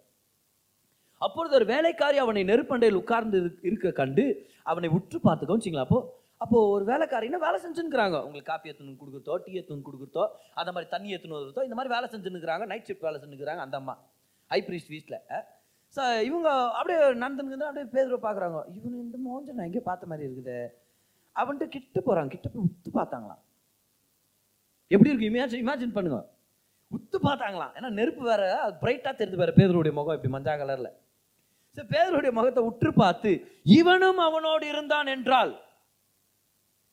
அப்பொழுது ஒரு வேலைக்காரி அவனை நெருப்பண்டையில் உட்கார்ந்து இருக்க கண்டு அவனை உற்று பார்த்துக்கோ வச்சிங்களா அப்போ அப்போ ஒரு வேலைக்காரின்னா வேலை செஞ்சுன்னுக்குறாங்க? உங்களுக்கு காப்பி எடுத்துன்னு கொடுக்குறதோ டீ எடுத்துன்னு கொடுக்குறதோ அந்த மாதிரி தண்ணி எடுத்துன்னு வருதோ இந்த மாதிரி வேலை செஞ்சுன்னுக்குறாங்க. நைட் ஷிஃப்ட் வேலை செஞ்சுக்கிறாங்க அந்த அம்மா. ஹை ப்ரீஸ்ட் வீட்டில் ஸோ இவங்க அப்படியே நடந்துன்னு அப்படியே பேர் பார்க்குறாங்க இவங்க இந்த மோஞ்ச நான் எங்கேயோ பார்த்த மாதிரி இருக்குது. அவன்கிட்ட கிட்ட போகிறாங்க கிட்ட போய் உத்து பார்த்தாங்களாம். எப்படி இருக்கு? இமேஜின் இமேஜின் பண்ணுங்க. உத்து பார்த்தாங்களாம். ஏன்னா நெருப்பு வேற பிரைட்டாக தெரிஞ்சு வேற பேதருடைய முகம் இப்படி மஞ்சா கலரில் சரி பேதருடைய முகத்தை உற்று பார்த்து இவனும் அவனோடு இருந்தான் என்றால்.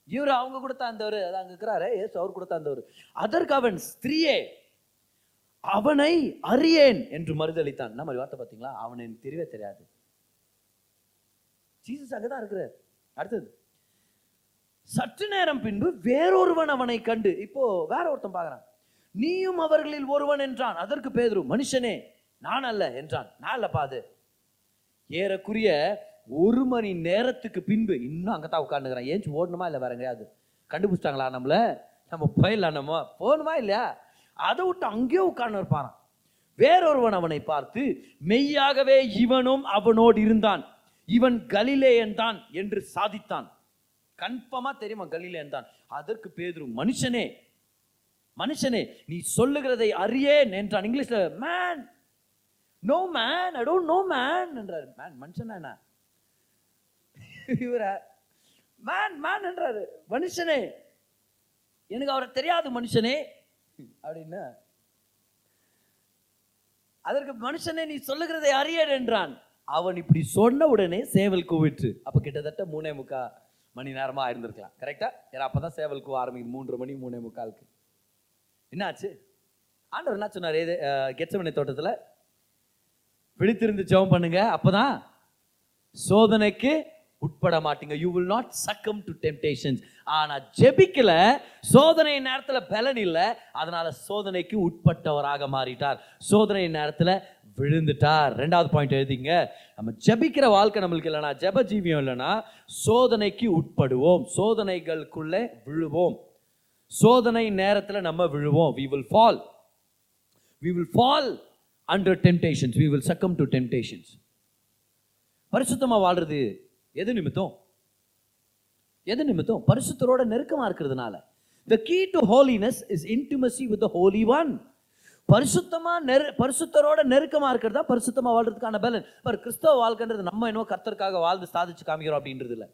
இவர் அவங்க கூட அந்தவர் அது அங்கே இருக்கிறாரு ஏசு அவர் கூட அந்தவர் அதற்கு அவன் ஸ்திரீயே அவனை அறியேன் என்று மறுதளித்தான். என்ன மாதிரி வார்த்தை பார்த்தீங்களா? அவனை எனக்கு தெரியவே தெரியாது ஜீசஸ் அங்கதான் இருக்கிறார். அடுத்தது சற்று நேரம் பின்பு வேறொருவன் அவனை கண்டு இப்போ வேற ஒருத்தன் பார்க்கறான். நீயும் அவர்களில் ஒருவன் என்றான். அதற்கு பேதுரு மனுஷனே நான் அல்ல என்றான். நான் இல்லப்பா அது? ஏறக்குரிய ஒரு மணி நேரத்துக்கு பின்பு இன்னும் அங்கே தான் உட்காந்துக்கிறான் ஏஞ்சி ஓடணுமா இல்லை வேற எங்கேயாவது? கண்டுபிடிச்சிட்டாங்களா நம்மள? நம்ம போயிடலாம் நம்ம போகணுமா இல்லையா? அதை விட்டு அங்கேயே உட்கார்ந்து இருப்பாராம். வேறொருவன் அவனை பார்த்து மெய்யாகவே இவனும் அவனோடு இருந்தான். இவன் கலிலேயன் தான் என்று சாதித்தான். கன்ஃபார்மா தெரியுமா கலிலேயன் தான்? அதற்கு பேதுரு மனுஷனே மனுஷனே நீ சொல்லுகிறதை அறியேன் என்றான். இங்கிலீஷ்ல man no man I don't know man என்றாரு. Man மனுஷனா என்ன? இவர மேன் மேன் என்றாரு. மனுஷனே எனக்கு அவரை தெரியாது மனுஷனே. அப்படின்னு அதற்கு மனுஷனை நீ சொல்லுகிறதை அறியேன் என்றான். அவன் இப்படி சொன்ன உடனே சேவல் கூவிற்று. அப்ப கிட்டத்தட்ட மூணே முக்கா மணி நேரமா இருந்திருக்கலாம். கரெக்டா ஏன்னா அப்பதான் சேவல் கூவ ஆரம்பிக்கும் மூன்று மணி மூணே முக்காலுக்கு. என்னாச்சு? ஆண்டவர் என்ன சொன்னார்? இது கெச்சமனை தோட்டத்துல விழித்திருந்து ஜெபம் பண்ணுங்க. அப்பதான் சோதனைக்கு உட்பட மாட்டீங்க you will not succumb to temptations ஆனால் ஜெபிக்கல சோதனை நேரத்தில் பலன் இல்லை. அதனால சோதனைக்கு உட்பட்டவராக மாறிட்டார். சோதனை நேரத்தில் விழுந்துட்டார். ரெண்டாவது பாயிண்ட் எழுதிங்க. நம்ம ஜெபிக்கிற வாழ்க்கை நம்மளுக்கு இல்லைனா ஜெப ஜீவியம் இல்லைன்னா சோதனைக்கு உட்படுவோம். சோதனைகளுக்குள்ளே விழுவோம். சோதனை நேரத்தில் நம்ம விழுவோம். We will fall we will fall under temptations we will succumb to temptations பரிசுத்தமாக வாழ்றது எது நிமித்தம்? எது நிமித்தம்? பரிசுத்தரோட நெருக்கமா இருக்கிறதுனால. The key to holiness is intimacy with holy one one. பரிசுத்தமா நெரு பரிசுத்தரோட நெருக்கமா இருக்கிறதா பரிசுத்தமா வாழ்றதுக்கான பலன். பர் கிறிஸ்தவ வாழ்க்கைன்றது நம்ம என்னவோ கர்த்தருக்காக வாழ்ந்து சாதிச்சு காமிக்கிறோம் அப்படின்றது இல்லை.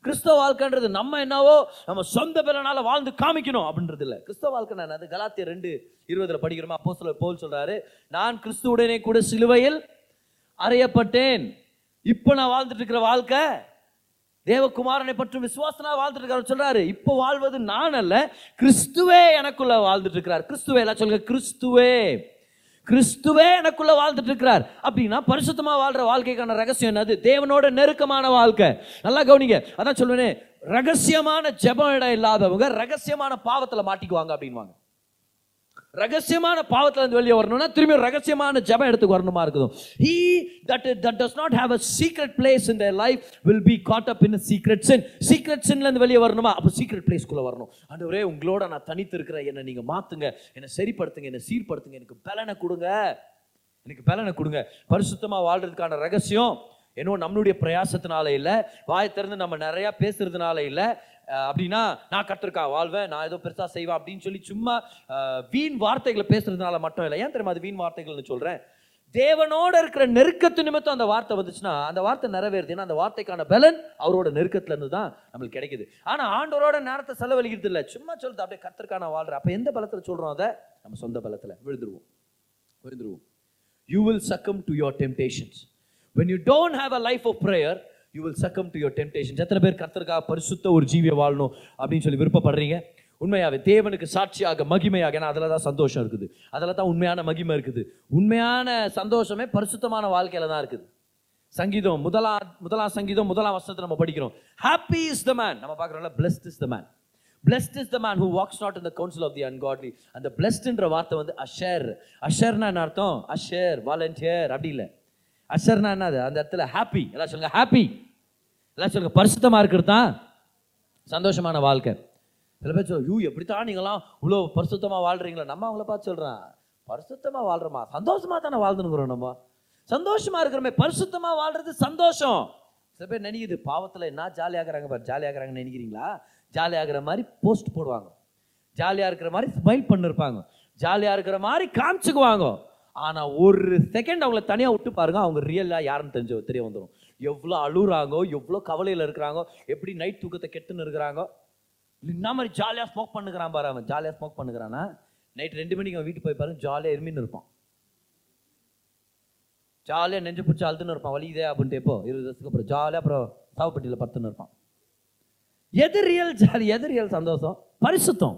கிறிஸ்தவ வாழ்க்கைன்றது நம்ம என்னவோ நம்ம சொந்த பலனால வாழ்ந்து காமிக்கணும் அப்படின்றது இல்லை. கிறிஸ்தவ வாழ்க்கை என்னது கலாத்திய ரெண்டு இருபதுல படிக்கிறோமா? அப்போ சொல்ல போல் சொல்றாரு நான் கிறிஸ்துவுடனே கூட சிலுவையில் அறையப்பட்டேன். இப்போ நான் வாழ்ந்துட்டு இருக்கிற வாழ்க்கை தேவகுமாரனை பற்றி விசுவாசனா வாழ்ந்துட்டு இருக்காரு சொல்றாரு இப்போ வாழ்வது நான் அல்ல கிறிஸ்துவே எனக்குள்ள வாழ்ந்துட்டு இருக்கிறார் கிறிஸ்துவே எல்லாம் சொல்லுங்க கிறிஸ்துவே கிறிஸ்துவே எனக்குள்ள வாழ்ந்துட்டு இருக்கிறார் அப்படின்னா பரிசுத்தமா வாழ்ற வாழ்க்கைக்கான ரகசியம் என்னது? தேவனோட நெருக்கமான வாழ்க்கை. நல்லா கவனிங்க. அதான் சொல்லுவேனே ரகசியமான ஜெபம் இடம் இல்லாதவங்க ரகசியமான பாவத்தில் மாட்டிக்குவாங்க அப்படின்வாங்க ரகசியமான பாவத்தில் இருந்து வெளியே வரணும்னா திரும்பி ரகசியமான ஜெபம் எடுத்துக்கு வரணுமா இருக்குது? He that that does not have a secret place in the life will be caught up in secret sin secret சின்லேருந்து வெளியே வரணுமா? அப்போ சீக்ரெட் பிளேஸ்க்குள்ளே வரணும். ஆண்டவரே உங்களோட நான் தனித்து இருக்கிற என்னை நீங்கள் மாற்றுங்க என்னை சரிப்படுத்துங்க. என்னை சீர்படுத்துங்க. எனக்கு பலனை கொடுங்க. எனக்கு பலனை கொடுங்க. பரிசுத்தமாக வாழ்றதுக்கான ரகசியம் என்னோ நம்மளுடைய பிரயாசத்தினால இல்லை. வாய் திறந்து நம்ம நிறையா பேசுறதுனால இல்லை. அப்படின்னா நான் கற்றுருக்கா வாழ்வேன் நான் ஏதோ பெருசாக செய்வேன் அப்படின்னு சொல்லி சும்மா வீண் வார்த்தைகளை பேசுறதுனால மட்டும் இல்லை. ஏன் தெரியுமா அது வீண் வார்த்தைகள்னு சொல்கிறேன் தேவனோட இருக்கிற நெருக்கத்து நிமித்தம் அந்த வார்த்தை வந்துச்சுன்னா அந்த வார்த்தை நிறைவேறுதுன்னா அந்த வார்த்தைக்கான பலன் அவரோட நெருக்கத்துல இருந்து தான் நம்மளுக்கு கிடைக்குது. ஆனா ஆண்டவரோட நேரத்தை செலவழிக்கிறது இல்லை. சும்மா சொல்றது அப்படியே கத்திற்கான வாழ்ற அப்ப எந்த பலத்துல சொல்றோம் அதை? நம்ம சொந்த பலத்துல. விழுந்துருவோம். விழுந்துருவோம். You will succumb to your temptations when you don't have a life of prayer you will succumb to your temptation எத்தனை பேர் கர்த்தருக்காக பரிசுத்த ஒரு ஜீவிய வாழணும் அப்படின்னு சொல்லி விருப்பப்படுறீங்க? உண்மையாகவே தேவனுக்கு சாட்சியாக மகிமையாக ஏன்னா அதில் தான் சந்தோஷம் இருக்குது. அதில் தான் உண்மையான மகிமை இருக்குது. உண்மையான சந்தோஷமே பரிசுத்தமான வாழ்க்கையில் தான் இருக்குது. சங்கீதம் முதலா முதலாம் சங்கீதம் முதலாம் வருஷத்தை நம்ம படிக்கிறோம். ஹாப்பி இஸ் த மேன் நம்ம பார்க்குறோம்ல blessed is the man blessed is the man who walks not in council of the the ungodly. அந்த பிளஸ்ட்ன்ற வார்த்தை வந்து அஷர் அஷர்னா என்ன அர்த்தம்? அஷர் வாலண்டியர் அப்படி இல்லை. அஷர்னா என்னது? அந்த இடத்துல ஹாப்பி எல்லாம் சொல்லுங்க ஹாப்பி எல்லாம் சொல்லுங்க பரிசுத்தமாக இருக்கிறது தான் சந்தோஷமான வாழ்க்கை. சில பேர் சொல்ல யூ எப்படித்தான் நீங்களாம் இவ்வளோ பரிசுத்தமாக வாழ்கிறீங்களா நம்ம அவங்கள பார்த்து சொல்கிறேன் பரிசுத்தமாக வாழ்கிறோமா சந்தோஷமாக தானே வாழ்ந்துனுக்குறோம் நம்ம. சந்தோஷமாக இருக்கிறோமே பரிசுத்தமாக வாழ்கிறது சந்தோஷம். சில பேர் நினைக்குது பாவத்தில் என்ன ஜாலியாகிறாங்க பார் ஜாலியாகிறாங்கன்னு நினைக்கிறீங்களா? ஜாலியாகிற மாதிரி போஸ்ட் போடுவாங்க. ஜாலியாக இருக்கிற மாதிரி ஸ்மைல் பண்ணிருப்பாங்க. ஜாலியாக இருக்கிற மாதிரி காமிச்சுக்குவாங்க. ஆனால் ஒரு செகண்ட் அவங்கள தனியாக விட்டு பாருங்க அவங்க ரியலாக யாருன்னு தெரிஞ்சு தெரிய வந்துடும் எவ்வளோ அழுகுறாங்கோ எவ்வளோ கவலையில் இருக்கிறாங்கோ எப்படி நைட் தூக்கத்தை கெட்டுன்னு இருக்கிறாங்கோ. என்ன மாதிரி ஜாலியாக ஸ்மோக் பண்ணுகிறான் பாரு அவன். ஜாலியாக ஸ்மோக் பண்ணுகிறானா? நைட் ரெண்டு மணிக்கு அவன் வீட்டுக்கு போய் பாருங்க ஜாலியாக எருமின்னு இருப்பான். ஜாலியாக நெஞ்சு பிடிச்சி அழுதுன்னு இருப்பான். வலியுதே அப்படின்ட்டு எப்போ? இருபது வருஷத்துக்கு அப்புறம். ஜாலியாக அப்புறம் சாவுப்பட்டியில் பத்துன்னு இருப்பான். எது ரியல் ஜாலி எது ரியல் சந்தோஷம்? பரிசுத்தம்.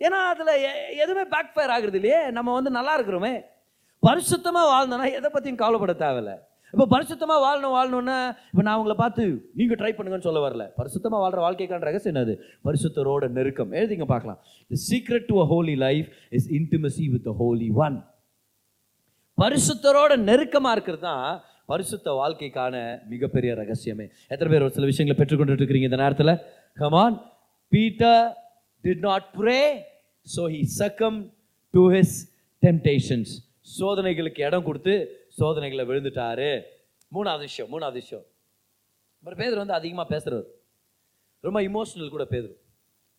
ஏன்னா அதில் எதுவுமே பேக் ஃபயர் ஆகுறது இல்லையே. நம்ம வந்து நல்லா இருக்கிறோமே. பரிசுத்தமாக வாழ்ந்தோன்னா எதை பற்றியும் கவலைப்பட தேவையில்ல. இப்போ பரிசுத்தமாக வாழணும் வாழணும்னா இப்போ நான் உங்களை பார்த்து நீங்கள் ட்ரை பண்ணுங்கன்னு சொல்ல வரல. பரிசுத்தமாக வாழ்கிற வாழ்க்கைக்கான ரகசியம் என்னது? பரிசுத்தரோட நெருக்கம். எழுதிங்க பார்க்கலாம். The secret to a holy life is intimacy with the holy one பரிசுத்தரோட நெருக்கமாக இருக்கிறது தான் பரிசுத்த வாழ்க்கைக்கான மிகப்பெரிய ரகசியமே. எத்தனை பேர் ஒரு சில விஷயங்களை பெற்றுக்கொண்டு இருக்கிறீங்க இந்த நேரத்தில்? Come on Peter did not pray so he succumb to his temptations சோதனைகளுக்கு இடம் கொடுத்து சோதனைகளை விழுந்துட்டாரு. மூணாவது விஷயம் மூணாவது விஷயம். அப்புறம் பேதர் வந்து அதிகமாக பேசுறவர் ரொம்ப இமோஷனல் கூட பேதர்.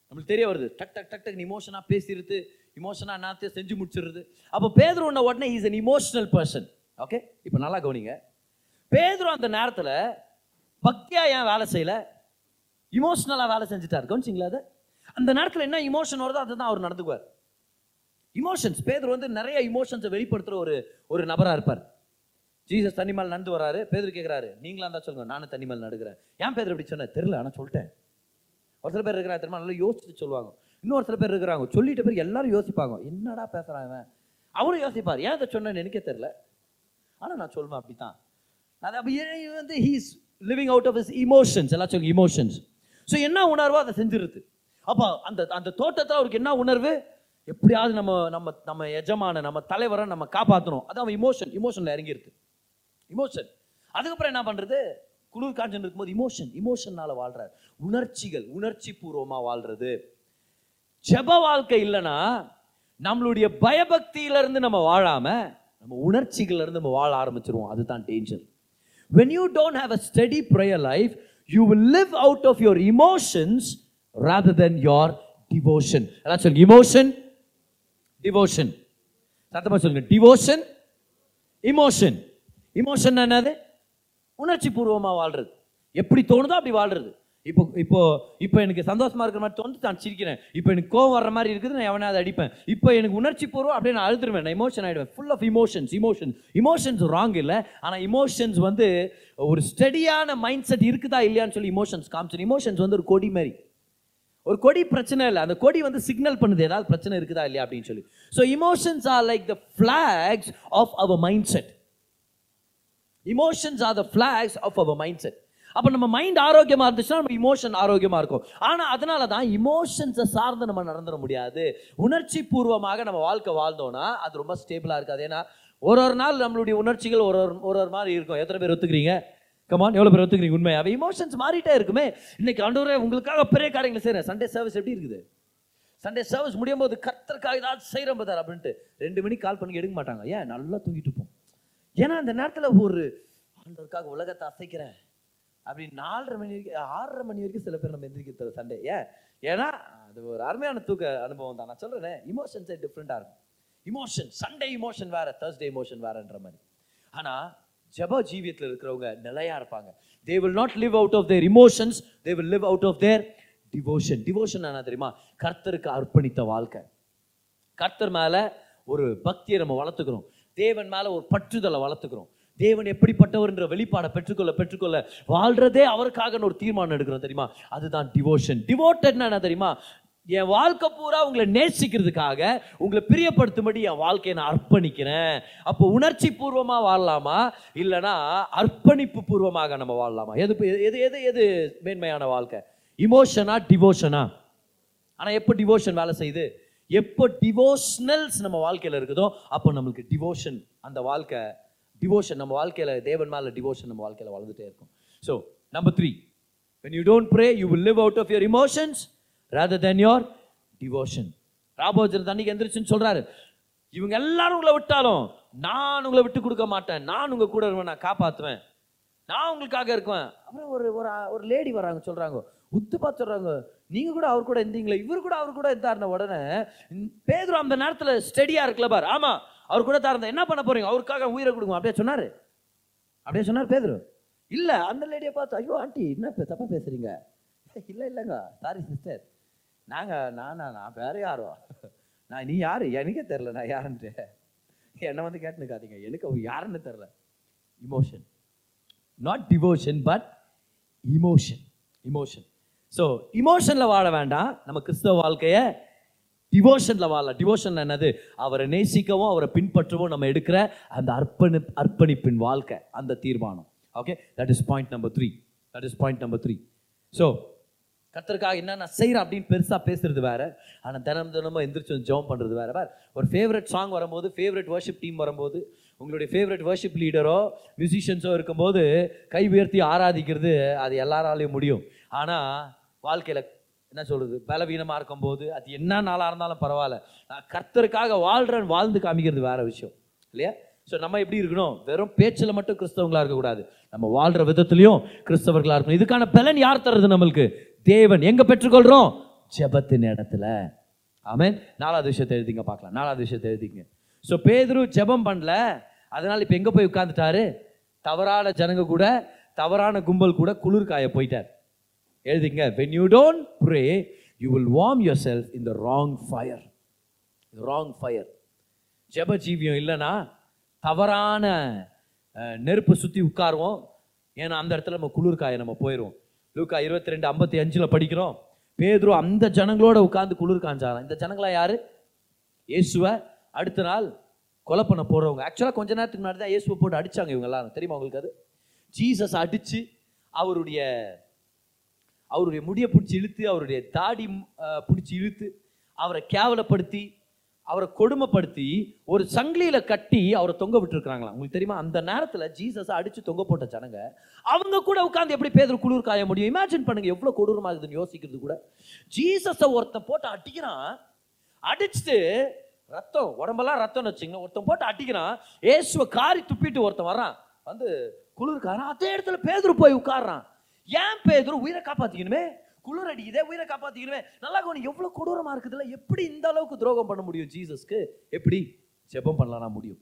நம்மளுக்கு தெரிய வருது. டக் டக் டக் டக் இமோஷனாக பேசிடுது இமோஷனாக என்னத்தையும் செஞ்சு முடிச்சிடுறது. அப்போ பேதர் உன்ன உடனே is an emotional person okay இப்போ நல்லா கவனிங்க. பேதுரு அந்த நேரத்தில் பக்தியாக ஏன் வேலை செய்யலை? இமோஷனலாக வேலை செஞ்சுட்டார். கவனிச்சிங்களா அது? அந்த நேரத்தில் என்ன இமோஷன் வருதோ அதுதான் அவர் நடந்துக்குவார். இமோஷன்ஸ் பேதர் வந்து நிறைய இமோஷன்ஸை வெளிப்படுத்துகிற ஒரு ஒரு நபராக இருப்பார். ஜீசஸ் தண்ணி மேல் நடந்து வராரு பேர் கேட்குறாரு நீங்களா இருந்தால் சொல்லுங்க நானும் தண்ணி மேல் நடுக்கிறேன். ஏன் பேர் இப்படி சொன்னேன் தெரில ஆனால் சொல்லிட்டேன். ஒரு சில பேர் இருக்கிறாங்க தெரியுமா? நல்லா யோசிச்சு சொல்லுவாங்க. இன்னொரு சில பேர் இருக்கிறாங்க சொல்லிட்ட பேர் எல்லாரும் யோசிப்பாங்க என்னடா பேசுகிறாங்க இவன்? அவரும் யோசிப்பார். ஏன் அதை சொன்னேன்னு எனக்கே தெரில ஆனால் நான் சொல்லுவேன் அப்படித்தான். அது அப்படி வந்து he's living out of his emotions எல்லாம் சொல்லுங்க இமோஷன்ஸ் ஸோ என்ன உணர்வோ அதை செஞ்சிருது. அப்போ அந்த அந்த தோட்டத்தில் அவருக்கு என்ன உணர்வு? எப்படியாவது நம்ம நம்ம நம்ம எஜமான நம்ம தலைவரை நம்ம காப்பாற்றணும் அது அவன் இமோஷன் இமோஷனில் இறங்கிருது இமோஷன் அதுக்கப்புறம் என்ன பண்ணுறது குளிர் காஞ்சன் இருக்கும்போது இமோஷன் இமோஷனால் வாழ்கிறார் உணர்ச்சிகள் உணர்ச்சி பூர்வமாக வாழ்கிறது ஜெப வாழ்க்கை இல்லைன்னா நம்மளுடைய பயபக்தியிலேருந்து நம்ம வாழாமல் நம்ம உணர்ச்சிகள்லேருந்து நம்ம வாழ ஆரம்பிச்சிருவோம். அதுதான் danger when you don't have a study prayer life you will live out of your emotions rather then your devotion அதான் சொல்லுங்க இமோஷன் டிவோஷன் சத்தமாக சொல்லுங்க டிவோஷன் இமோஷன் இமோஷன் என்னது? உணர்ச்சி பூர்வமாக வாழ்றது. எப்படி தோணுதோ அப்படி வாழ்றது. இப்போ இப்போ இப்போ எனக்கு சந்தோஷமா இருக்கிற மாதிரி தோணுது நான் சிரிக்கிறேன். இப்போ எனக்கு கோவம் வர்ற மாதிரி இருக்குது நான் எவனாவது அடிப்பேன். இப்போ எனக்கு உணர்ச்சி பூர்வம் அப்படியே நான் அழுதுருவேன். நான் emotion ஆகிடுவேன் full of emotions emotion emotions wrong இல்லை. ஆனால் இமோஷன்ஸ் வந்து ஒரு ஸ்டடியான மைண்ட் செட் இருக்குதா இல்லையான்னு சொல்லி இமோஷன்ஸ் காமிச்சு இமோஷன்ஸ் வந்து ஒரு கொடி மாதிரி. ஒரு கொடி பிரச்சனை இல்லை. அந்த கொடி வந்து சிக்னல் பண்ணுது. ஏதாவது பிரச்சனை இருக்குதா இல்லையா அப்படின்னு சொல்லி. So emotions are like the flags of our mind set emotions are the flags of our mind set அப்போ நம்ம மைண்ட் ஆரோக்கியமாக இருந்துச்சுன்னா நம்ம இமோஷன் ஆரோக்கியமாக இருக்கும். ஆனால் அதனால தான் இமோஷன்ஸை சார்ந்து நம்ம நடந்துட முடியாது. உணர்ச்சி பூர்வமாக நம்ம வாழ்க்கை வாழ்ந்தோன்னா அது ரொம்ப ஸ்டேபிளாக இருக்காது. ஏன்னா ஒரு ஒரு நாள் நம்மளுடைய உணர்ச்சிகள் ஒரு ஒரு ஒரு ஒரு மாதிரி இருக்கும். எத்தனை பேர் ஒத்துக்கிறீங்க? கமான் எவ்வளோ பேர் ஒத்துக்கிறீங்க? உண்மையாகவே இமோஷன்ஸ் மாறிட்டே இருக்குமே. இன்னைக்கு ஆண்டவரே உங்களுக்காக பெரிய காரியங்களை செய்கிறேன் சண்டே சர்வீஸ் எப்படி இருக்குது? சண்டே சர்வீஸ் முடியும் போது கர்த்தருக்காக ஏதாவது செய்கிறோம் பார்த்தார் அப்படின்ட்டு. ரெண்டு மணிக்கு கால் பண்ணி எடுக்க மாட்டாங்க. ஏன்? நல்லா தூங்கிட்டு இருப்போம். ஏன்னா அந்த நேரத்தில் ஒரு ஆண்டவருக்காக உலகத்தை அசைக்கிறேன். அப்படி நாலரை மணி வரைக்கும் ஆறரை மணி வரைக்கும் சில பேர் நம்ம எந்திரிக்கிறது சண்டே. ஏன்? ஏன்னா அது ஒரு அருமையான தூக்க அனுபவம் தான். நான் சொல்கிறேன் இமோஷன்ஸே டிஃப்ரெண்ட்டாக இருக்கும். இமோஷன் சண்டே இமோஷன் வேற தேர்ஸ்டே இமோஷன் வேறன்ற மாதிரி. ஆனால் ஜப ஜீவியத்தில் இருக்கிறவங்க நிலையாக இருப்பாங்க. They will not live out of their emotions they will live out of their devotion devotion என்ன தெரியுமா? கர்த்தருக்கு அர்ப்பணித்த வாழ்க்கை. கர்த்தர் மேலே ஒரு பக்தியை நம்ம வளர்த்துக்கிறோம். தேவன் மேலே ஒரு பற்றுதலை வளர்த்துக்கிறோம். தேவன் எப்படிப்பட்டவர் என்ற வெளிப்பாடை பெற்றுக்கொள்ள பெற்றுக்கொள்ள வாழ்றதே அவருக்காக ஒரு தீர்மானம் எடுக்கிறோம் தெரியுமா? அதுதான் டிவோஷன் டிவோட்டட்னா என்ன தெரியுமா? என் வாழ்க்கை பூரா உங்களை நேசிக்கிறதுக்காக உங்களை பிரியப்படுத்தும்படி என் வாழ்க்கையை நான் அர்ப்பணிக்கிறேன். அப்போ உணர்ச்சி பூர்வமாக வாழலாமா? இல்லைன்னா அர்ப்பணிப்பு பூர்வமாக நம்ம வாழலாமா? எது எது எது எது மேன்மையான வாழ்க்கை? இமோஷனா டிவோஷனா ஆனால் எப்போ டிவோஷன் வேலை செய்யுது? எப்போ டிவோஷனல்ஸ் நம்ம வாழ்க்கையில் இருக்குதோ அப்போ நம்மளுக்கு டிவோஷன் அந்த வாழ்க்கை டிவோஷன் நம்ம வாழ்க்கையில் தேவன் மேலே டிவோஷன் நம்ம வாழ்க்கையில் வளர்ந்துட்டே இருக்கும். So number three when you don't pray you will live out of your emotions rather than your devotion ராபோஜர் தண்ணிக்கு எந்திரிச்சுன்னு சொல்கிறாரு இவங்க எல்லாரும் உங்களை விட்டாலும் நான் உங்களை விட்டு கொடுக்க மாட்டேன். நான் உங்கள் கூட இருவேன் நான் காப்பாற்றுவேன் நான் உங்களுக்காக இருக்குவேன் அப்புறம் ஒரு ஒரு ஒரு லேடி வராங்க சொல்கிறாங்க உத்து பார்த்து சொல்றாங்க. நீங்க கூட அவர் கூட இருந்தீங்களே இவர் கூட அவர் கூட இருந்தாருன உடனே பேதுரு அந்த நேரத்தில் ஸ்டெடியாக இருக்குல்ல பார். ஆமா அவர் கூட தான் என்ன பண்ண போறீங்க? அவருக்காக உயிரை கொடுங்க. அப்படியே சொன்னாரு. அப்படியே சொன்னார் பேதுரு. இல்ல அந்த லேடியை பார்த்து ஐயோ ஆண்டி என்ன பே- தப்பா பேசுறீங்க? இல்லை இல்லைங்க சாரி சிஸ்டர் நாங்கள் நானா நான் வேற யாரோ? நான் நீ யார்? எனக்கே தெரில நான் யாருன்ட்டு. என்னை வந்து கேட்டுக்காதீங்க எனக்கு அவர் யாருன்னு தெரில emotion not devotion but emotion emotion so இமோஷனில் வாழ வேண்டாம். நம்ம கிறிஸ்தவ வாழ்க்கையை டிவோஷனில் வாழலாம். டிவோஷன் என்னது? அவரை நேசிக்கவும் அவரை பின்பற்றவும் நம்ம எடுக்கிற அந்த அர்ப்பணி அர்ப்பணிப்பின் வாழ்க்கை அந்த தீர்மானம். Okay that is point number three that is point number three so கத்தருக்காக என்ன நான் செய்கிறேன் அப்படின்னு பெருசாக பேசுறது வேற. ஆனால் தினம் தினமும் எந்திரிச்சு வந்து ஜெபம் பண்ணுறது வேற. வேறு ஒரு ஃபேவரட் சாங் வரும்போது ஃபேவரட் வர்ஷிப் டீம் வரும்போது உங்களுடைய ஃபேவரட் வர்ஷிப் லீடரோ மியூசிஷியன்ஸோ இருக்கும்போது கை உயர்த்தி ஆராதிக்கிறது அது எல்லாராலையும் முடியும். ஆனால் வாழ்க்கையில் என்ன சொல்கிறது பலவீனமாக இருக்கும்போது அது என்ன நாளாக இருந்தாலும் பரவாயில்ல. நான் கர்த்தருக்காக வாழ்கிறேன் வாழ்ந்து காமிக்கிறது வேறு விஷயம். இல்லையா? ஸோ நம்ம எப்படி இருக்கணும்? வெறும் பேச்சில் மட்டும் கிறிஸ்தவங்களாக இருக்கக்கூடாது. நம்ம வாழ்கிற விதத்துலையும் கிறிஸ்தவர்களாக இருக்கணும். இதுக்கான பலன் யார் தருது நம்மளுக்கு? தேவன். எங்கே பெற்றுக்கொள்கிறோம் ஜெபத்தின் இடத்துல. ஆமேன். நாலாவது விஷயத்தை எழுதிங்க பார்க்கலாம். நாலாவது விஷயத்தை எழுதிங்க. ஸோ பேதுரு ஜெபம் பண்ணல. அதனால் இப்போ எங்கே போய் உட்காந்துட்டாரு தவறான ஜனங்க கூட தவறான கும்பல் கூட குளிர் காய போயிட்டார். எழுதிங்க when you don't pray you will warm your self in the wrong fire wrong fire ஜப ஜீவியம் இல்லைன்னா தவறான நெருப்பு சுற்றி உட்காருவோம். ஏன்னா அந்த இடத்துல நம்ம குளிர்காய நம்ம போயிடுவோம் லூக்கா இருபத்தி ரெண்டு ஐம்பத்தி அஞ்சில் படிக்கிறோம். பேதுரு அந்த ஜனங்களோட உட்காந்து குளிர் காஞ்சாராம் இந்த ஜனங்களா யாரு? இயேசுவை. அடுத்த நாள் கொலை பண்ண போகிறவங்க ஆக்சுவலாக கொஞ்ச நேரத்துக்கு முன்னாடி தான் இயேசுவை போட்டு அடிச்சாங்க இவங்க எல்லாரும் தெரியுமா உங்களுக்கு அது? ஜீசஸ் அடித்து அவருடைய அவருடைய முடியை பிடிச்சி இழுத்து அவருடைய தாடி பிடிச்சி இழுத்து அவரை கேவலப்படுத்தி அவரை கொடுமைப்படுத்தி ஒரு சங்கிலியில் கட்டி அவரை தொங்க விட்டுருக்காங்களா உங்களுக்கு தெரியுமா? அந்த நேரத்தில் ஜீசஸை அடித்து தொங்க போட்ட ஜனங்க அவங்க கூட உட்காந்து எப்படி பேதர் குளிர் காய முடியும்? இமேஜின் பண்ணுங்க எவ்வளோ கொடூரமாக இருக்குதுன்னு யோசிக்கிறது கூட. ஜீசஸை ஒருத்தன் போட்டு அடிக்கிறான். அடிச்சுட்டு ரத்தம் உடம்பெல்லாம் ரத்தம்னு வச்சுங்க ஒருத்தன் போட்டு அடிக்கிறான். ஏசுவை காரி துப்பிட்டு ஒருத்தன் வர்றான். வந்து குளிர்காரன் அதே இடத்துல பேதர் போய் உட்கார்றான். ஏன் பேதுரு உயிரை காப்பாத்திக்கணுமே? குளிர் அடிக்குதே உயிரை காப்பாத்திக்கணுமே? நல்லா கவனி எவ்வளவு கொடூரமா இருக்குதுல்ல? எப்படி இந்த அளவுக்கு துரோகம் பண்ண முடியும் ஜீசஸ்க்கு? எப்படி? ஜெபம் பண்ணலாம் முடியும்.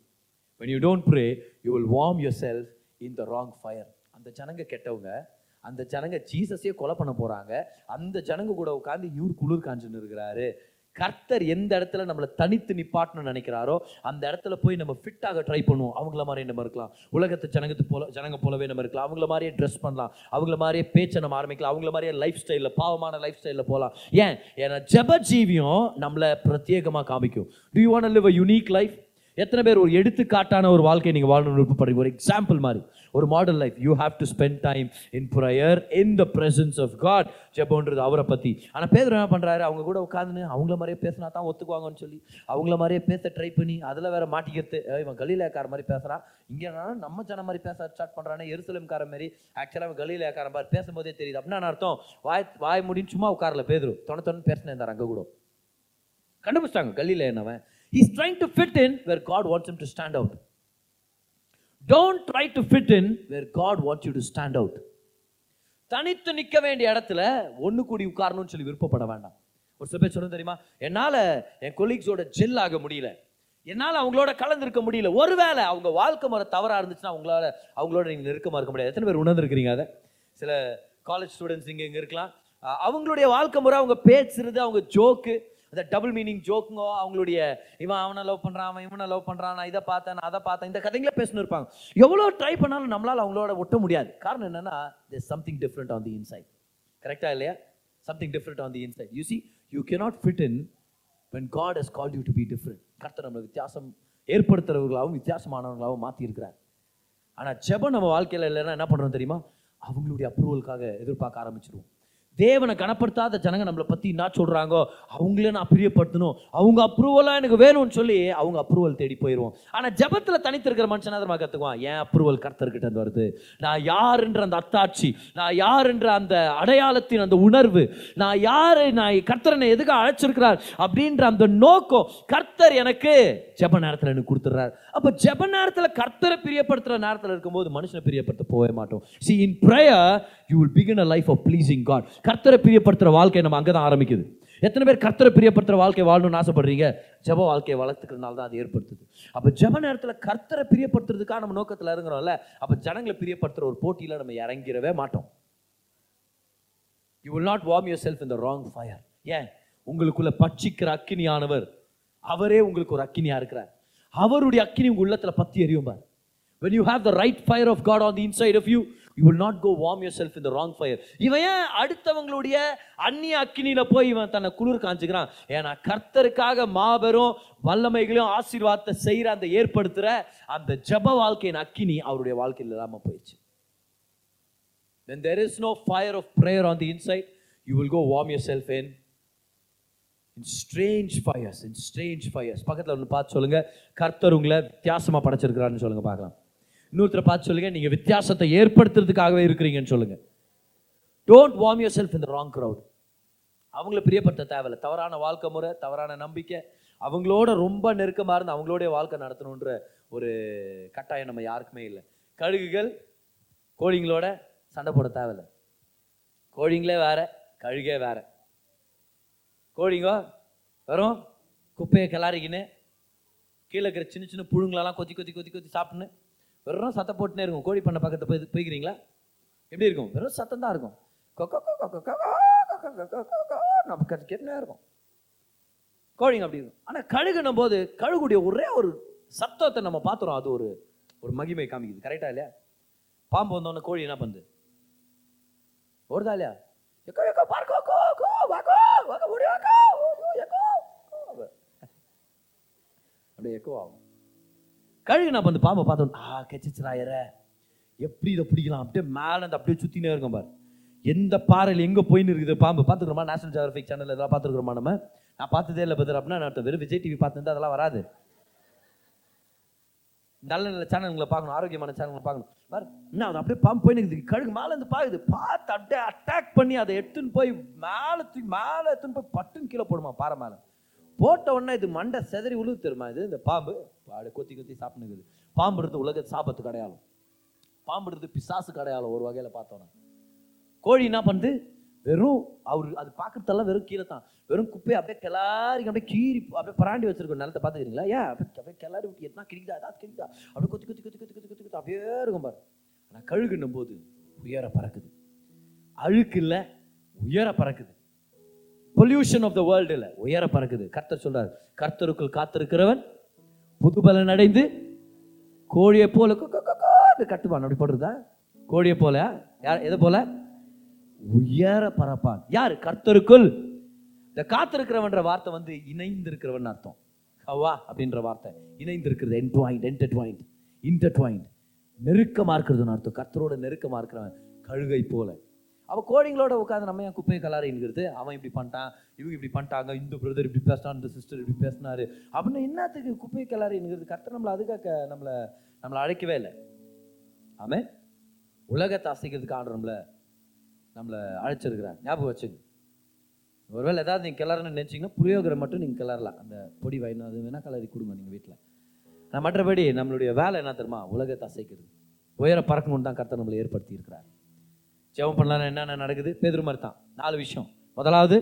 When you don't pray you will warm your self in the wrong fire அந்த ஜனங்க கெட்டவங்க அந்த ஜனங்க ஜீசஸே கொலை பண்ண போகிறாங்க அந்த ஜனங்க கூட உட்காந்து இவர் குளிர் காஞ்சுன்னு இருக்கிறாரு. கர்த்தர் எந்த இடத்துல நம்மளை தனித்து நிப்பாட்டணும்னு நினைக்கிறாரோ அந்த இடத்துல போய் நம்ம ஃபிட்டாக ட்ரை பண்ணுவோம். அவங்கள மாதிரி நம்ம இருக்கலாம். உலகத்து ஜனங்கத்து போல ஜனங்க போலவே நம்ம இருக்கலாம். அவங்கள மாதிரியே ட்ரெஸ் பண்ணலாம். அவங்கள மாதிரியே பேச்சை நம்ம ஆரம்பிக்கலாம். அவங்கள மாதிரியே லைஃப் ஸ்டைலில் பாவமான லைஃப் ஸ்டைலில் போகலாம். ஏன்? ஏன்னா ஜப ஜீவியம் நம்மளை பிரத்யேகமாக காமிக்கும். Do you want live a unique life எத்தனை பேர் ஒரு எடுத்துக்காட்டான ஒரு வாழ்க்கையை நீங்கள் வாழணும்னு விருப்பப்படுறீங்க? ஒரு எக்ஸாம்பிள் மாதிரி. ஒரு model life you have to spend time in prayer in the presence of God ஜெபோன்றது அவரை பற்றி ஆனால் பேதர் என்ன பண்ணுறாரு அவங்க கூட உட்காந்துன்னு அவங்கள மாதிரியே பேசினா தான் ஒத்துக்குவாங்கன்னு சொல்லி அவங்கள மாதிரியே பேச ட்ரை பண்ணி அதில் வேற மாட்டிக்கிறது. இவன் கலீலேக்கார மாதிரி பேசுகிறான் இங்கே நம்ம ஜன மாதிரி பேச ஸ்டார்ட் பண்ணுறானே எருசலம்கார மாதிரி. ஆக்சுவலாக அவன் கலீலேக்கார மாதிரி பேசும்போதே தெரியுது. அப்படின்னா அர்த்தம்? வாய் வாய் முடின்னு சும்மா உட்காரல பேதுரு. தொண தொண்ணு பேசினேன் இருந்தார் அங்கே கூட. கண்டுபிடிச்சிட்டாங்க கல்லியில் என்னவன் is trying to fit in where God wants him to stand out don't try to fit in where God wants you to stand out தனித்து நிற்க வேண்டிய இடத்துல ஒன்று கூடி உட்காரணும்னு சொல்லி விருப்பப்பட வேண்டாம். ஒரு சில பேர் சொல்லணும் தெரியுமா? என்னால் என் கொலீக்ஸோட ஜெல் ஆக முடியல. என்னால் அவங்களோட கலந்துருக்க முடியல. ஒருவேளை அவங்க வாழ்க்கை முறை தவறாக இருந்துச்சுன்னா அவங்களால அவங்களோட நீங்கள் நெருக்கமாக இருக்க முடியாது. எத்தனை பேர் உணர்ந்துருக்கிறீங்க அதை? சில காலேஜ் ஸ்டூடெண்ட்ஸ் இங்கே இங்கே இருக்கலாம். அவங்களுடைய வாழ்க்கை முறை அவங்க பேசுறது அவங்க ஜோக்கு அந்த டபுள் மீனிங் ஜோக்குங்கோ அவங்களுடைய இவன் அவனை லவ் பண்ணுறான் அவன் இவனை லவ் பண்ணுறான் நான் இதை பார்த்தேன் நான் அதை பார்த்தேன் இந்த கதைங்களே பேசணும் இருப்பாங்க. எவ்வளோ ட்ரை பண்ணாலும் நம்மளால் அவங்களோட ஒட்ட முடியாது. காரணம் என்னன்னா there something different on the inside கரெக்டாக இல்லையா? Something different on the inside you see you cannot fit in when God has call you to be different கர்த்தர் நம்மளை வித்தியாசம் ஏற்படுத்துறவர்களாகவும் வித்தியாசமானவர்களாகவும் மாற்றியிருக்கிறார் ஆனால் ஆனா ஜெபம் நம்ம வாழ்க்கையில் இல்லைன்னா என்ன பண்ணுறோம் தெரியுமா? அவங்களுடைய அப்ரூவலுக்காக எதிர்பார்க்க ஆரம்பிச்சிருவோம். தேவனை கனப்படுத்தாத ஜனங்க நம்மளை பற்றி என்ன சொல்கிறாங்கோ அவங்களே நான் பிரியப்படுத்தணும். அவங்க அப்ரூவலாக எனக்கு வேணும்னு சொல்லி அவங்க அப்ரூவல் தேடி போயிடுவோம் ஆனால் ஜபத்தில் தனித்திருக்கிற மனுஷனாக மனுஷனா தான் ஏன் அப்ரூவல் கர்த்தர்கிட்ட வருது? நான் யாருன்ற அந்த அத்தாட்சி நான் யாருன்ற அந்த அடையாளத்தின் அந்த உணர்வு நான் யார் நான் கர்த்தரனை எதுக்கு அழைச்சிருக்கிறார்? அப்படின்ற அந்த நோக்கம் கர்த்தர் எனக்கு ஜெப நேரத்தில் எனக்கு கொடுத்துட்றார். அப்போ ஜெப நேரத்தில் கர்த்தரை பிரியப்படுத்துகிற நேரத்தில் இருக்கும்போது மனுஷனை பிரியப்படுத்த போகவே மாட்டோம். See in prayer you will begin a life of pleasing God கர்த்தரை பிரியப்படுத்துகிற வாழ்க்கை நம்ம அங்கே தான் ஆரம்பிக்குது. எத்தனை பேர் கர்த்தரை பிரியப்படுத்துகிற வாழ்க்கை வாழணும்னு ஆசைப்படுறீங்க? ஜெப வாழ்க்கையை வளர்த்துக்கிறதுனால தான் அது ஏற்படுத்துது. அப்போ ஜெப நேரத்தில் கர்த்தரை பிரியப்படுத்துறதுக்காக நம்ம நோக்கத்தில் இறங்குறோம்ல அப்போ ஜனங்களை பிரியப்படுத்துகிற ஒரு போட்டியில் நம்ம இறங்கிடவே மாட்டோம். You not warm your self in the wrong fire ஏன்? உங்களுக்குள்ள பட்சிக்கிற அக்கினியானவர் அவரே உங்களுக்கு ஒரு அக்கினியாக இருக்கிறார். அவருடைய அக்கினி உங்கள் உள்ளத்தில் பத்தி எரியும் பார். When you have the right fire of God on the inside of you you will not go warm your self இந்த ராங் ஃபயர் இவன் ஏன் அடுத்தவங்களுடைய அந்நிய அக்கினியில் போய் இவன் தன்னை குளிர் காஞ்சுக்கிறான்? ஏன்னா கர்த்தருக்காக மாபெரும் வல்லமைகளையும் ஆசீர்வாதத்தை செய்கிற அந்த ஏற்படுத்துகிற அந்த ஜப வாழ்க்கையின் அக்கினி அவருடைய வாழ்க்கையில் இல்லாமல் போயிடுச்சு. Then there is no fire of prayer on the inside you will go warm your self in in strange fires in strange fires பக்கத்தில் ஒன்று பார்த்து சொல்லுங்கள் கர்த்தர் உங்களை வித்தியாசமாக படைச்சிருக்கிறாருன்னு சொல்லுங்கள் பார்க்கலாம். இன்னொருத்தரை பார்த்து சொல்லுங்கள் நீங்கள் வித்தியாசத்தை ஏற்படுத்துறதுக்காகவே இருக்கிறீங்கன்னு சொல்லுங்கள் டோன்ட் வார்ம் யோர் செல்ஃப் இந்த ராங் க்ரௌட் அவங்கள பிரியப்படுத்த தேவையில்ல. தவறான வாழ்க்கை முறை தவறான நம்பிக்கை அவங்களோட ரொம்ப நெருக்கமாக இருந்து அவங்களோடைய வாழ்க்கை நடத்தணுன்ற ஒரு கட்டாயம் நம்ம யாருக்குமே இல்லை. கழுகுகள் கோழிங்களோட சண்டை போட தேவையில்ல. கோழிங்களே வேற கழுகே வேறு. கோழிங்க வரும் குப்பையை கிளாரிக்கின்னு கீழே இருக்கிற சின்ன சின்ன புழுங்களெல்லாம் கொத்தி கொத்தி கொத்தி கொத்தி சாப்பிட்டுன்னு வெறும் சத்தம் போட்டுனே இருக்கும் கோழி பண்ண பக்கத்து போய் போய்க்கிறீங்களா எப்படி இருக்கும் வெறும் சத்தம் தான் இருக்கும் நம்ம கேட்டுனே இருக்கும் கோழிங்க அப்படி இருக்கும் ஆனால் கழுகுனும் போது கழுகுடைய ஒரே ஒரு சத்தத்தை நம்ம பார்த்துறோம் அது ஒரு ஒரு மகிமை காமிக்குது கரெக்டா இல்லையா பாம்பு வந்தோடனே கோழி என்ன பண்ணுது ஓடுதா இல்லையா எக்கோ எக்கோ பார்க்கோ கோ வாக்கோ எக்கோ கோ. அப்படியே எக்கோ ஆகும் கழுகு நான் அந்த பாம்பை பார்த்தோம் ஆ கெச்சிச்சிராயர எப்படி இதை பிடிக்கலாம்? அப்படியே மேலே அந்த அப்படியே சுற்றினே இருக்கும் பாரு. எந்த பாறையில் எங்கே போயின்னு இருக்குது பாம்பு? பார்த்துக்கிறோமா? நேஷனல் ஜியோகிராஃபிக் சேனல் இதெல்லாம் பார்த்துருக்குறோமா நம்ம? நான் பார்த்ததே இல்லை பதில் அப்படின்னா நான் வெறும் விஜய் டிவி பார்த்துருந்தா அதெல்லாம் வராது. நல்ல நல்ல சேனல்களை பார்க்கணும் ஆரோக்கியமான சேனல்களை பார்க்கணும். பாரு என்ன அது அப்படியே பாம்பு போய் நிற்குது கழுகு மேலே இருந்து பாக்குது பார்த்து அப்படியே அட்டாக் பண்ணி அதை எடுத்துன்னு போய் மேலே தூக்கி மேலே எடுத்துன்னு போய் பட்டுன்னு கீழே போடுமா பாறை மேலே. போட்ட உடனே இது மண்டை செதறி உழுது தெரியுமா இது? இந்த பாம்பு. அப்படியே கொத்தி கொத்தி சாப்பிடுங்குது பாம்புறது உலக சாபத்துக்கு அடையாளம். பாம்புறது பிசாசுக்கு அடையாளம் ஒரு வகையில் பார்த்தோன்னா. கோழி என்ன பண்ணுது? வெறும் அவர் அது பார்க்குறதெல்லாம் வெறும் கீழே தான் வெறும் குப்பையை அப்படியே கிளாரி அப்படியே கீறி அப்படியே பராண்டி வச்சிருக்கோம் நிலத்தை பார்த்துக்கிறீங்களா ஏன் அப்படியே அப்படியே கிளாரி விட்டு எத்தனா கிடைக்குதா ஏதாவது கிடைக்குதா அப்படியே கொத்தி கொத்தி கொத்தி கொத்தி கொத்தி கொத்தி கொத்தி அப்படியே இருக்கும் பாரு ஆனால் கழுகுன்னும் போது உயர பறக்குது அழுக்கு இல்லை உயர பறக்குது பொல்யூஷன் ஆஃப் த வேர்ல்டு இல்லை உயர பறக்குது கர்த்தர் சொல்றார் கர்த்தருக்குள் காத்திருக்கிறவன் புதுபலன் அடைந்து கோழியை போல கட்டுவான் அப்படி போடுறதா கோழியை போல யார் எதை போல உயர பரப்பான். யார்? கர்த்தருக்குள். இந்த காத்திருக்கிறவன்ற வார்த்தை வந்து இணைந்திருக்கிறவன் அர்த்தம். ஹவா அப்படின்ற வார்த்தை. இணைந்திருக்கிறது. என்ட்வாயிண்ட் என்டர்ட்வாயிண்ட் இன்டர்ட்வாயிண்ட் நெருக்கமாக இருக்கிறதுன்னு அர்த்தம். கர்த்தரோட நெருக்கமாக இருக்கிறவன் கழுகை போல. அவள் கோழிங்களோட உட்காந்து நம்ம ஏன் குப்பையை கலாரிங்கிறது அவன் இப்படி பண்ணிட்டான் இவங்க இப்படி பண்ணிட்டாங்க இந்த பிரதர் இப்படி பேசினான் இந்த சிஸ்டர் இப்படி பேசினாரு. அப்படின்னு என்னத்துக்கு குப்பையை கலாரிங்கிறது கர்த்தர் நம்மளை அதுக்காக நம்மளை நம்மளை அழைக்கவே இல்லை. ஆமே உலகத்தை அசைக்கிறதுக்கு ஆடுறோம்ல நம்மளை அழைச்சிருக்கிறார் ஞாபகம் வச்சுங்க. ஒருவேளை ஏதாவது நீங்கள் கிளறணும்னு நினச்சிங்கன்னா புளியோகரை மட்டும் நீங்கள் கிளறலாம். அந்த பொடி வாயினும் அது வேணால் கலரி கொடுங்க நீங்கள் வீட்டில் நான் மற்றபடி நம்மளுடைய வேலை என்ன தெரியுமா? உலகத்தை அசைக்கிறது. உயர பறக்கணும்னு தான் கர்த்தர் நம்மளை ஏற்படுத்தி இருக்கிறார். ஜெபம் பண்ணலாம் என்னென்ன நடக்குது? பேதுரு மாதிரி தான் நாலு விஷயம். முதலாவது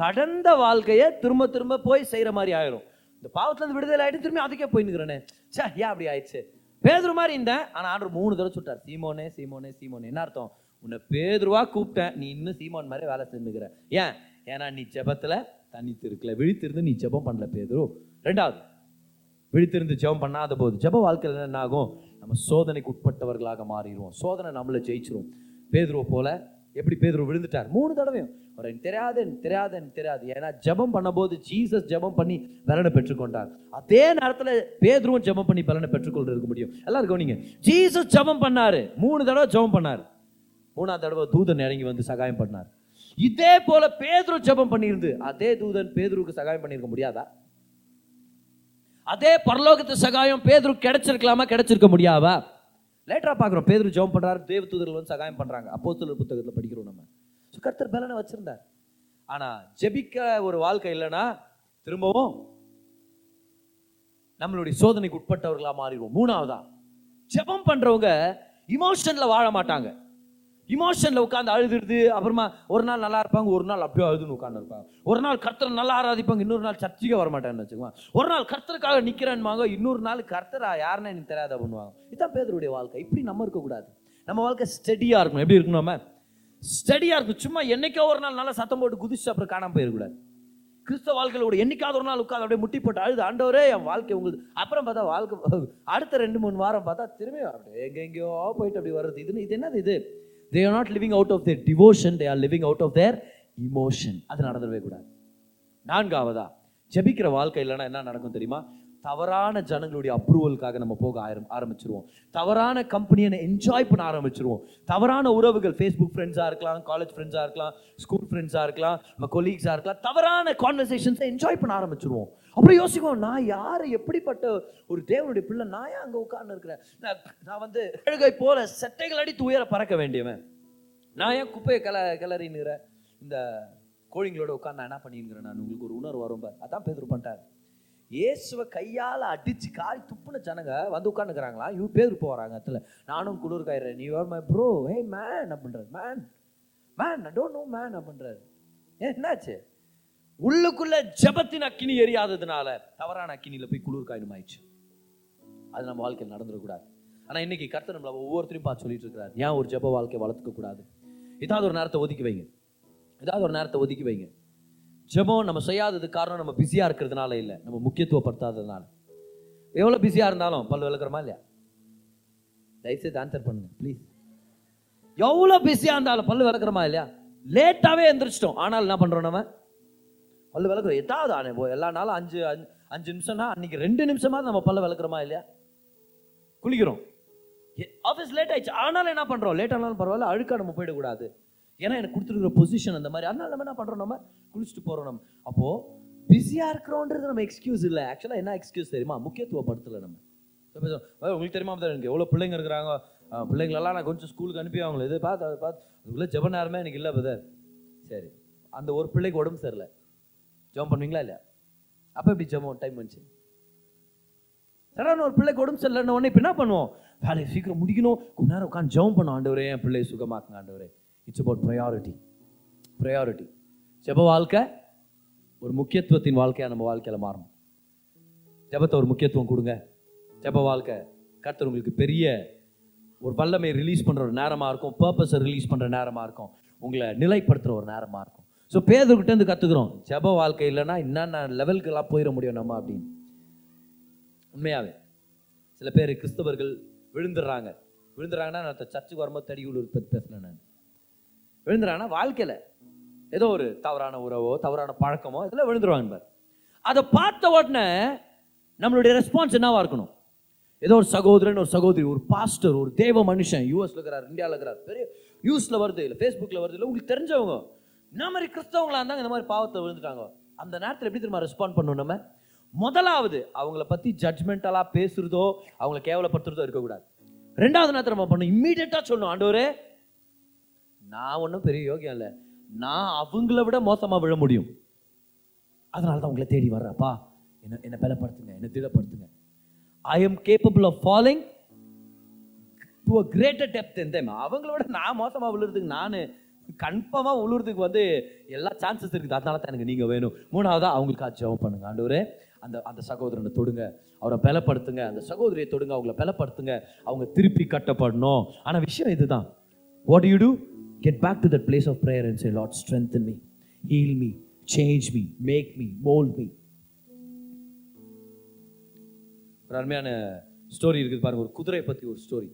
கடந்த வாழ்க்கையை திரும்ப திரும்ப போய் செய்கிற மாதிரி ஆயிரும். இந்த பாவத்துலேருந்து விடுதலை ஆகிட்டு திரும்பி அதுக்கே போய் நிற்கிறேனே சே ஏன் அப்படி ஆயிடுச்சு? பேதுரு மாதிரி இருந்தேன். ஆனால் ஆண்டு மூணு தடவை சுட்டார் சீமோனே சீமோனே சீமோனே. என்ன அர்த்தம்? உன்னை பேதுருவா கூப்பிட்டேன். நீ இன்னும் சீமான் மாதிரி வேலை செஞ்சுக்கிற. ஏன்? ஏன்னா நீ ஜபத்தில் தனித்து இருக்கல விழித்திருந்து நீ ஜெபம் பண்ணல பேதுரு. ரெண்டாவது விழித்திருந்து ஜெபம் பண்ணாத போது ஜப வாழ்க்கையில் என்ன ஆகும் நம்ம சோதனைக்கு உட்பட்டவர்களாக மாறிடுவோம். சோதனை நம்மளை ஜெயிச்சிரும். பேதுருவை போல எப்படி பேதுரு விழுந்துட்டார்? மூணு தடவையும். ஒரு எனக்கு தெரியாது எனக்கு தெரியாது எனக்கு தெரியாது. ஏன்னா ஜெபம் பண்ணும்போது ஜீசஸ் ஜெபம் பண்ணி பலனை பெற்றுக்கொண்டார். அதே நேரத்தில் பேதுருவும் ஜெபம் பண்ணி பலனை பெற்றுக்கொண்டு இருக்க முடியும். எல்லாருக்கும் நீங்கள் ஜீசஸ் ஜெபம் பண்ணாரு. மூணு தடவை ஜெபம் பண்ணாரு. மூணாவது தடவை தூதன் இறங்கி வந்து சகாயம் பண்ணார். இதே போல பேதுரு ஜெபம் பண்ணியிருந்து அதே தூதன் பேதுருக்கு சகாயம் பண்ணியிருக்க முடியாதா? அதே பரலோகத்து சகாயம் பேதுரு கிடைச்சிருக்கலாமா கிடைச்சிருக்க முடியாதா? லேட்டரா பார்க்குறோம் பேதுரு ஜெபம் பண்றாரு தேவ தூதர்கள் வந்து சகாயம் பண்றாங்க. சிலர் புத்தகத்தில் படிக்கிறோம் நம்ம. ஸோ கர்த்தர் பலனை வச்சுருந்தார். ஆனா ஜெபிக்க ஒரு வாழ்க்கை இல்லைன்னா திரும்பவும் நம்மளுடைய சோதனைக்கு உட்பட்டவர்களாக மாறிடுவோம். மூணாவதா ஜெபம் பண்றவங்க இமோஷன்ல வாழ மாட்டாங்க. இமோஷனில் உட்காந்து அழுதுடுது. அப்புறமா ஒரு நாள் நல்லா இருப்பாங்க ஒரு நாள் அப்படியே அழுதுன்னு உட்காந்து இருப்பாங்க. ஒரு நாள் கர்த்தரை நல்லா ஆராதிப்பாங்க இன்னொரு நாள் சர்ச்சைக்கே வர மாட்டேன்னு வச்சுக்கோங்க. ஒரு நாள் கர்த்தருக்காக நிக்கிறேன்பாங்க இன்னொரு நாள் கர்த்தரா யாருன்னு எனக்கு தெரியாத பண்ணுவாங்க. இதுதான் பேதருடைய வாழ்க்கை. இப்படி நம்ம இருக்கக்கூடாது. நம்ம வாழ்க்கை ஸ்டெடியாக இருக்கணும். எப்படி இருக்கணும் நம்ம ஸ்டடியா இருக்கும் சும்மா என்னைக்கோ ஒரு நாள் நல்லா சத்தம் போட்டு குதிச்சு அப்புறம் காணாமல் போயிடக்கூடாது. கிறிஸ்தவ வாழ்க்கையில கூட என்னைக்காவது ஒரு நாள் உட்காந்து அப்படியே முட்டி போட்டு அழுது ஆண்டவரே என் வாழ்க்கை உங்களுக்கு அப்புறம் பார்த்தா வாழ்க்கை அடுத்த ரெண்டு மூணு வாரம் பார்த்தா திரும்பி அப்படியே எங்க எங்கேயோ போயிட்டு அப்படி வர்றது. இது இது என்னது இது? They are not living out of their devotion they are living out of their emotion அது நடந்துடவே கூடாது. நான்காவதா ஜெபிக்கிற வாழ்க்கை இல்லைன்னா என்ன நடக்கும் தெரியுமா? தவறான ஜனங்களுடைய அப்ரூவலுக்காக நம்ம போக ஆரம் ஆரம்பிச்சிருவோம். தவறான கம்பெனியை என்ஜாய் பண்ண ஆரம்பிச்சிருவோம். தவறான உறவுகள் ஃபேஸ்புக் ஃப்ரெண்ட்ஸாக இருக்கலாம் காலேஜ் ஃப்ரெண்ட்ஸாக இருக்கலாம் ஸ்கூல் ஃப்ரெண்ட்ஸாக இருக்கலாம் நம்ம கொலீக்ஸாக இருக்கலாம் தவறான கான்வர்சேஷன்ஸை என்ஜாய் பண்ண ஆரம்பிச்சிருவோம். அப்புறம் யோசிக்கும் நான் யார்? எப்படிப்பட்ட ஒரு தேவனுடைய பிள்ளை? நான் ஏன் அங்கே உட்கார்ந்து இருக்கிறேன்? நான் வந்து கழுகை போல செட்டைகள் அடித்து உயர பறக்க வேண்டியவன். நான் ஏன் குப்பையை கிள கிளறினுறேன் இந்த கோழிங்களோட உட்காந்து நான் என்ன பண்ணிருக்கிறேன் நான்? உங்களுக்கு ஒரு உணர்வு வரும் அதான் பேதர் பண்ணிட்டார். இயேசுவை கையால் அடித்து காய் துப்புன ஜனங்க வந்து உட்காந்துக்கிறாங்களா இவ் பேர் போகிறாங்க இடத்துல. நானும் குளிர் காயிறேன். நீ வேறு மை ப்ரோ ஹே மேன் அப்படின்றார். Man man I don't know man அப்படின்றாரு. ஏன் என்னாச்சு? உள்ளுக்குள்ள ஜபத்தின் அக்கினி எரியாததுனால தவறான அக்கினியில போய் குளிர் காயினும் ஆயிடுச்சு. அது நம்ம வாழ்க்கையில் நடந்துடக்கூடாது ஆனா இன்னைக்கு கர்த்தர் நம்மள ஒவ்வொருத்தரையும் பார்த்து சொல்லிட்டு இருக்கிறார். ஏன் ஒரு ஜெப வாழ்க்கையை வளர்த்துக்க கூடாது? ஏதாவது ஒரு நேரத்தை ஒதுக்கி வைங்க. ஏதாவது ஒரு நேரத்தை ஒதுக்கி வைங்க. ஜெபம் நம்ம செய்யாதது காரணம் நம்ம பிஸியா இருக்கிறதுனால இல்லை. நம்ம முக்கியத்துவப்படுத்தாததுனால. எவ்வளோ பிஸியாக இருந்தாலும் பல் விளக்குறமா இல்லையா? தயவுசெய்து ஆன்சர் பண்ணுங்க ப்ளீஸ் எவ்வளோ பிஸியாக இருந்தாலும் பல் விளக்குறமா இல்லையா? லேட்டாகவே எந்திரிச்சிட்டோம். ஆனால் என்ன பண்ணுறோம் நம்ம? பல்லு விளக்குறோம் ஏதாவது ஆனே போ. எல்லா நாளும் அஞ்சு அஞ்சு- அஞ்சு நிமிஷம்னா அன்னைக்கு ரெண்டு நிமிஷமா நம்ம பல்ல விளக்குறோமா இல்லையா? குளிக்கிறோம். ஆஃபீஸ் லேட் ஆயிடுச்சு. ஆனாலும் என்ன பண்றோம்? லேட் ஆனாலும் பரவாயில்ல அழுக்கா நம்ம போயிடக்கூடாது. ஏன்னா எனக்கு கொடுத்துருக்குற பொசிஷன் அந்த மாதிரி. அதனால நம்ம என்ன பண்றோம்? நம்ம குளிச்சுட்டு போறோம் நம்ம. அப்போ பிஸியா இருக்கிறோன்றது நம்ம எக்ஸ்கியூஸ் இல்லை. ஆக்சுவலா என்ன எக்ஸ்கியூஸ் தெரியுமா? முக்கியத்துவப்படுத்தல நம்ம. உங்களுக்கு தெரியுமா எனக்கு எவ்வளோ பிள்ளைங்க இருக்கிறாங்க. பிள்ளைங்களெல்லாம் நான் கொஞ்சம் ஸ்கூலுக்கு அனுப்பி அவங்கள. இது பார்த்து அதை பார்த்து அதுக்குள்ளே ஜப நேரமே எனக்கு இல்லை பதர் சரி. அந்த ஒரு பிள்ளைக்கு உடம்பு சரியில்லை. ஜெபம் பண்ணுவீங்களா இல்லையா? அப்போ இப்படி ஜெபம் டைம் வந்துச்சு? சடான ஒரு பிள்ளைக்கு உடம்பு சரியில்லைன்னு உடனே இப்போ என்ன பண்ணுவோம்? வேலையை சீக்கிரம் முடிக்கணும். கொஞ்ச நேரம் உட்காந்து ஜெபம் பண்ணும் ஆண்டவரே என் பிள்ளையை சுகமாக்குங்க ஆண்டவரே. இட்ஸ் அபவுட் ப்ரையாரிட்டி ப்ரையாரிட்டி ஜெப வாழ்க்கை ஒரு முக்கியத்துவத்தின் வாழ்க்கையாக நம்ம வாழ்க்கையில் மாறணும். ஜெபத்தை ஒரு முக்கியத்துவம் கொடுங்க. ஜெப வாழ்க்கை கர்த்தர் உங்களுக்கு பெரிய ஒரு வல்லமை ரிலீஸ் பண்ணுற ஒரு நேரமாக இருக்கும். பர்பஸை ரிலீஸ் பண்ணுற நேரமாக இருக்கும். உங்களை நிலைப்படுத்துகிற ஒரு நேரமாக இருக்கும். ஸோ பேதர்கிட்ட இருந்து கற்றுக்குறோம் ஜப வாழ்க்கை இல்லைன்னா என்னென்ன லெவலுக்கெல்லாம் போயிட முடியும் நம்ம அப்படின்னு. உண்மையாகவே சில பேர் கிறிஸ்தவர்கள் விழுந்துடுறாங்க. விழுந்துறாங்கன்னா நான் சர்ச்சுக்கு வரும்போது தடி உள்ள பற்றி பேசல நான். விழுந்துறாங்கன்னா வாழ்க்கையில் ஏதோ ஒரு தவறான உறவோ தவறான பழக்கமோ இதெல்லாம் விழுந்துருவாங்க பார். அதை பார்த்த உடனே நம்மளுடைய ரெஸ்பான்ஸ் என்னவாக இருக்கணும்? ஏதோ ஒரு சகோதரன் ஒரு சகோதரி ஒரு பாஸ்டர் ஒரு தேவ மனுஷன் யூஎஸ்ல இருக்கிறார் இந்தியாவில் இருக்கிறார் பெரிய நியூஸில் வருது இல்லை ஃபேஸ்புக்கில் வருது இல்லை உங்களுக்கு தெரிஞ்சவங்க இந்த மாதிரி கிறிஸ்தவங்களாக இருந்தாங்க இந்த மாதிரி பாவத்தை விழுந்துட்டாங்க. அந்த நேரத்தில் எப்படி திரும்ப ரெஸ்பாண்ட் பண்ணணும் நம்ம? முதலாவது அவங்கள பற்றி ஜட்மெண்டலாக பேசுறதோ அவங்கள கேவலப்படுத்துறதோ இருக்கக்கூடாது. ரெண்டாவது நேரத்தில் நம்ம பண்ணணும் இம்மீடியட்டாக சொல்லணும் ஆண்டவரே நான் ஒன்றும் பெரிய யோகியம் இல்லை. நான் அவங்கள விட மோசமாக விழ முடியும். அதனால தான் உங்களை தேடி வர்றப்பா என்ன என்னை பலப்படுத்துங்க என்னை திடப்படுத்துங்க. I am capable of following to a greater depth எந்த அவங்களோட நான் மோசமாக விழுறதுக்கு நான் கன்ஃபார்மாக உழுறதுக்கு வந்து எல்லா சான்சஸ் இருக்குது. அதனால தான் எனக்கு நீங்கள் வேணும். மூணாவதாக அவங்களுக்காக ஜெபம் பண்ணுங்க ஆண்டவரே. அந்த அந்த சகோதரனை தொடுங்க. அவரை பலப்படுத்துங்க. அந்த சகோதரியை தொடுங்க. அவங்கள பலப்படுத்துங்க. அவங்க திருப்பி கட்டப்படணும். ஆனால் விஷயம் இதுதான். What you do get back to that place of prayer and say Lord strength me heal me change me make me mould me ஒரு அருமையான ஸ்டோரி இருக்குது பாருங்க. ஒரு குதிரையை பற்றி ஒரு ஸ்டோரி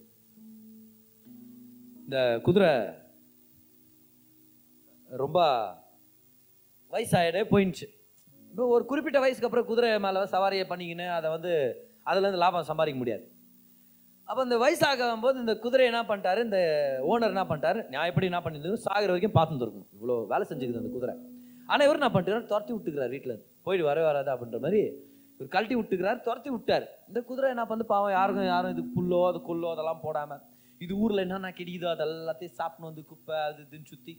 இந்த குதிரை ரொம்ப வயசாயிடே போயிடுச்சு. இப்போ ஒரு குறிப்பிட்ட வயசுக்கு அப்புறம் குதிரை மேலே சவாரியை பண்ணிக்கின்னு அதை வந்து அதுலேருந்து லாபம் சம்பாதிக்க முடியாது. அப்போ இந்த வயசாகும் போது இந்த குதிரை என்ன பண்ணிட்டாரு? இந்த ஓனர் என்ன பண்ணிட்டாரு? நான் எப்படி என்ன பண்ணிருந்து சாகிற வரைக்கும் பார்த்துருக்கணும் இவ்வளோ வேலை செஞ்சுக்குது அந்த குதிரை. ஆனால் இவர் என்ன பண்ணிட்டு துரத்தி விட்டுக்கிறார் வீட்டில் போயிட்டு வரவே வராது அப்படின்ற மாதிரி இவர் கழட்டி விட்டுக்கிறார் துரத்தி விட்டார். இந்த குதிரை என்ன பண்ணு பாவம் யாருக்கும் யாரும் இது புல்லோ அது கொல்லோ அதெல்லாம் போடாமல் இது ஊரில் என்னென்ன கிடைக்குதோ அது எல்லாத்தையும் வந்து குப்பை அது இதுன்னு சுற்றி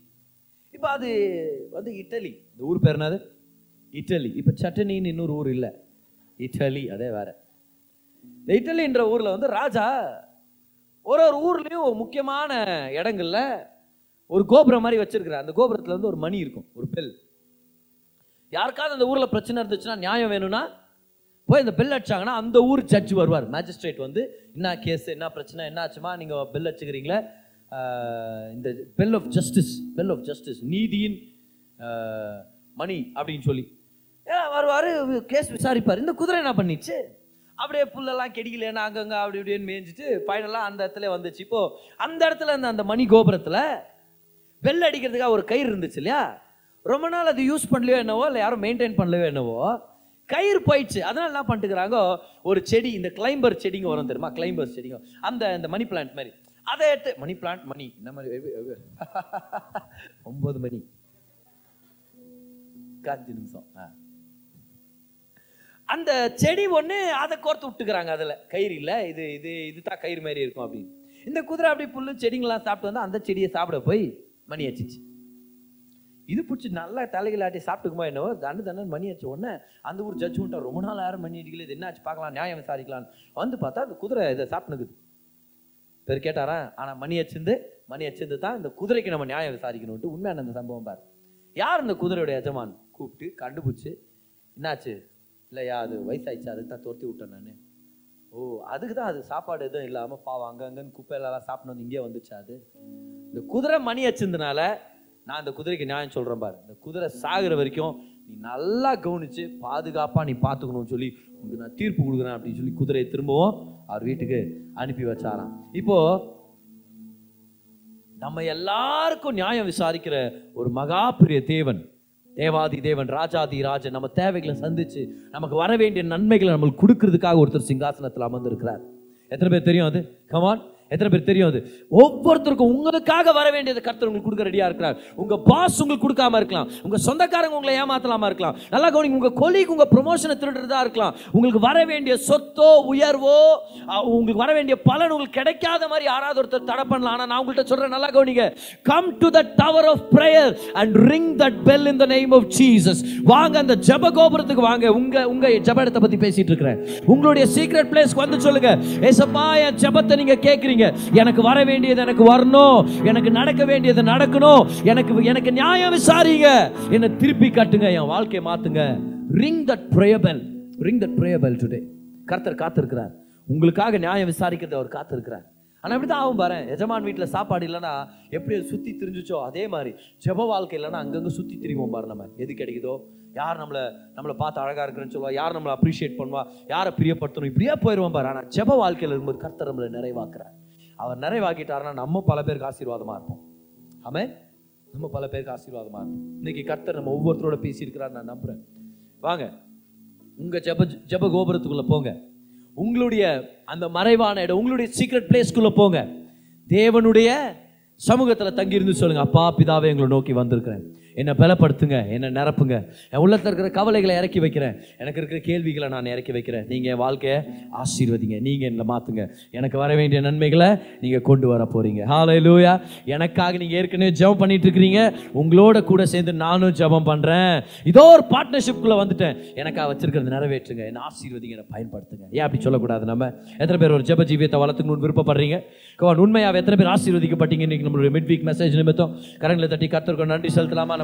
இப்போ அது வந்து இட்டலி. இந்த ஊர் பேர் என்னது? இட்டலி. இப்போ சட்டனின்னு இன்னொரு ஊர் இல்லை. இட்டலி அதே வேற. இந்த இட்டலின்ற ஊரில் வந்து ராஜா ஒரு ஒரு ஊர்லேயும் ஒரு முக்கியமான இடங்கள்ல ஒரு கோபுரம் மாதிரி வச்சிருக்கிறார். அந்த கோபுரத்தில் வந்து ஒரு மணி இருக்கும் ஒரு பெல். யாருக்காவது அந்த ஊரில் பிரச்சனை இருந்துச்சுன்னா நியாயம் வேணும்னா போய் இந்த பெல் அடிச்சாங்கன்னா அந்த ஊர் ஜட்ஜ் வருவார். மேஜிஸ்ட்ரேட் வந்து என்ன கேஸ் என்ன பிரச்சனை? என்ன ஆச்சுமா? நீங்கள் பெல் அடிச்சுக்கிறீங்களே? இந்த bell of justice bell of justice நீதியின் மணி அப்படின்னு சொல்லி. வருவார் கேஸ் விசாரிப்பார். இந்த குதிரை என்ன பண்ணிச்சு? அப்படியே புல்லெல்லாம் கெடிக்கலன்னு அங்கங்க அப்படி இப்படின்னு மேய்ஞ்சிட்டு ஃபைனலாக அந்த இடத்துல வந்துச்சு. இப்போ அந்த இடத்துல அந்த அந்த மணி கோபுரத்தில் பெல் அடிக்கிறதுக்காக ஒரு கயிறு இருந்துச்சு இல்லையா? ரொம்ப நாள் அது யூஸ் பண்ணலையோ என்னவோ இல்லை யாரும் மெயின்டைன் பண்ணலையோ என்னவோ கயிறு போயிடுச்சு. அதனால என்ன பண்ணிட்டுக்கிறாங்க ஒரு செடி இந்த கிளைம்பர் செடிங்க வரும் தெரியுமா? கிளைம்பர் செடிங்க. அந்த இந்த மணி பிளான்ட் மாதிரி. அதை எடுத்து மணி பிளான்ட் மணி என்ன மாதிரி *laughs* ஒன்பது மணி அஞ்சு நிமிஷம். ஆ. அந்த செடி ஒன்று அதை கோர்த்து விட்டுக்கிறாங்க அதில். கயிறு இல்லை இது இது இது தான் கயிறு மாதிரி இருக்கும் அப்படின்னு. இந்த குதிரை அப்படி புல்லு செடிங்களாம் சாப்பிட்டு வந்து அந்த செடியை சாப்பிட போய் மணி அடிச்சிச்சு. இது பிடிச்சி நல்லா தலைகளாட்டி சாப்பிட்டுக்குமா என்னவோ தண்டு தண்டு மணி அடிச்ச உடனே அந்த ஊர் ஜட்ஜ் ரொம்ப நாள் யாரும் மணி அடிக்கல இது என்னாச்சு பார்க்கலாம் நியாயம் விசாரிக்கலாம்னு. வந்து பார்த்தா அந்த குதிரை இதை சாப்பிட்டுக்குது பேர் கேட்டாரா? ஆனால் மணி அச்சிருந்து மணி அச்சிருந்து தான் இந்த குதிரைக்கு நம்ம நியாயம் விசாரிக்கணும்ட்டு உண்மையான அந்த சம்பவம் பார். யார் இந்த குதிரையோட எஜமான்? கூப்பிட்டு கண்டுபிடிச்சி என்னாச்சு? இல்லையா அது வயசாயிடுச்சு அதுக்கு தான் துரத்தி விட்டேன் நான். ஓ அதுக்கு தான் அது சாப்பாடு எதுவும் இல்லாமல் பாவம் அங்கங்கன்னு குப்பையிலலாம் சாப்பிடணும் இங்கே வந்துச்சு அது? இந்த குதிரை மணி அச்சிருந்தனால நான் இந்த குதிரைக்கு நியாயம் சொல்கிறேன் பாரு. இந்த குதிரை சாகிற வரைக்கும் நீ நல்லா கவனிச்சு பாதுகாப்பாக நீ பார்த்துக்கணும்னு சொல்லி உனக்கு நான் தீர்ப்பு கொடுக்குறேன் அப்படின்னு சொல்லி குதிரையை திரும்பவும் அவர் வீட்டுக்கு அனுப்பி வச்சாராம். இப்போ நம்ம எல்லாருக்கும் நியாயம் விசாரிக்கிற ஒரு மகா பெரிய தேவன் தேவாதி தேவன் ராஜாதி ராஜன் நம்ம தேவைகளை சந்திச்சு நமக்கு வர வேண்டிய நன்மைகளை நம்மளுக்கு கொடுக்கறதுக்காக ஒருத்தர் சிங்காசனத்தில் அமர்ந்திருக்கிறார். எத்தனை பேர் தெரியும் அது? கமான் எத்தனை பேர் தெரியும் அது? ஒவ்வொருத்தருக்கும் உங்களுக்காக வர வேண்டியது கர்த்தர் உங்களுக்கு கொடுக்க ரெடியாக இருக்கிறார். உங்கள் பாஸ் உங்களுக்கு கொடுக்காம இருக்கலாம். உங்கள் சொந்தக்காரங்க உங்களை ஏமாத்தலாமா இருக்கலாம். நல்லா கவனிங்க உங்கள் கொலிக்கு உங்கள் ப்ரொமோஷனை திருடுறதா இருக்கலாம். உங்களுக்கு வர வேண்டிய சொத்தோ உயர்வோ உங்களுக்கு வர வேண்டிய பலன் உங்களுக்கு கிடைக்காத மாதிரி யாராவது ஒருத்தர் தடை பண்ணலாம். ஆனால் நான் உங்கள்கிட்ட சொல்கிறேன் நல்லா கவனிங்க. Come to the tower of prayer and ring that bell in the name of Jesus வாங்க அந்த ஜெப கோபுரத்துக்கு வாங்க. உங்க உங்க ஜப இடத்தை பற்றி பேசிட்டு இருக்கிறேன். உங்களுடைய சீக்ரெட் பிளேஸ்க்கு வந்து சொல்லுங்க. ஏசப்பா என் ஜெபத்தை கேட்குறீங்க கேக்குறீங்க எனக்கு வர வேண்டியது எனக்கு வரணும். எனக்கு நடக்க வேண்டியது நடக்கணும். எனக்கு எனக்கு நியாயம் விசாரிங்க. என்னை திருப்பி கட்டுங்க. என் வாழ்க்கையை மாத்துங்க. Ring that prayer bell ring that prayer bell today கர்த்தர் காத்திருக்கிறார். உங்களுக்காக நியாயம் விசாரிக்கிறது அவர் காத்திருக்கிறார். ஆனால் அப்படி தான் ஆகும் பாரு. எஜமான் வீட்டில் சாப்பாடு இல்லைன்னா எப்படி அது சுற்றி திரிஞ்சுச்சோ? அதே மாதிரி. ஜெப வாழ்க்கை இல்லைன்னா அங்கங்கே சுற்றி திரிவோம் பாரு நம்ம. எது கிடைக்குதோ? யார் நம்மளை நம்மளை பார்த்து அழகாக இருக்குன்னு சொல்லுவா? யார் நம்மளை அப்ரிஷியேட் பண்ணுவா? யாரை பிரியப்படுத்தணும்? இப்படியே போயிடுவோம் பாரு. ஆனால் ஜெப வாழ்க்கையில் இருக்கும்போது கர்த்தர் நம்மளை நிறைவாக்குறார். அவர் நிறைவாக்கிட்டாருன்னா நம்ம பல பேருக்கு ஆசீர்வாதமாக இருப்போம். ஆமே நம்ம பல பேருக்கு ஆசீர்வாதமாக இருப்போம். இன்னைக்கு கர்த்தர் நம்ம ஒவ்வொருத்தரோட பேசியிருக்கிறார் நான் நம்புகிறேன் வாங்க உங்கள் ஜெப ஜெப கோபுரத்துக்குள்ளே போங்க. உங்களுடைய அந்த மறைவான இடம் உங்களுடைய சீக்ரெட் பிளேஸ்க்குள்ளே போங்க. தேவனுடைய சமூகத்தில் தங்கி இருந்து அப்பா பிதாவே எங்களை நோக்கி வந்திருக்கிறேன். என்னை பலப்படுத்துங்க என்னை நிரப்புங்க. என் உள்ளத்தில் இருக்கிற கவலைகளை இறக்கி வைக்கிறேன். எனக்கு இருக்கிற கேள்விகளை நான் இறக்கி வைக்கிறேன். நீங்கள் என் வாழ்க்கையை ஆசீர்வதிங்க. நீங்கள் என்னை மாற்றுங்க எனக்கு வர வேண்டிய நன்மைகளை நீங்கள் கொண்டு வர போகிறீங்க ஹாலை லூயா எனக்காக நீங்கள் ஏற்கனவே ஜெபம் பண்ணிட்டு இருக்கிறீங்க. உங்களோட கூட சேர்ந்து நானும் ஜெபம் பண்ணுறேன் இதோ ஒரு பார்ட்னர்ஷிப்குள்ளே வந்துட்டேன். எனக்காக வச்சிருக்கிறது நிறைவேற்றுங்க. என்ன ஆசீர்வதிங்க என்னை பயன்படுத்துங்க. ஏன் அப்படி சொல்லக்கூடாது நம்ம? எத்தனை பேர் ஒரு ஜப ஜீவியத்தை வளர்த்துக்கணும்னு விருப்பப்படுறீங்க? கவான் உண்மையாக எத்தனை பேர் ஆசீர்வதிக்கப்பட்டீங்க? இன்னைக்கு நம்மளுடைய மிட் வீக் மெசேஜ் நிமித்தம். கரங்களை தட்டி கர்த்தருக்கு நன்றி செலுத்தலாமா?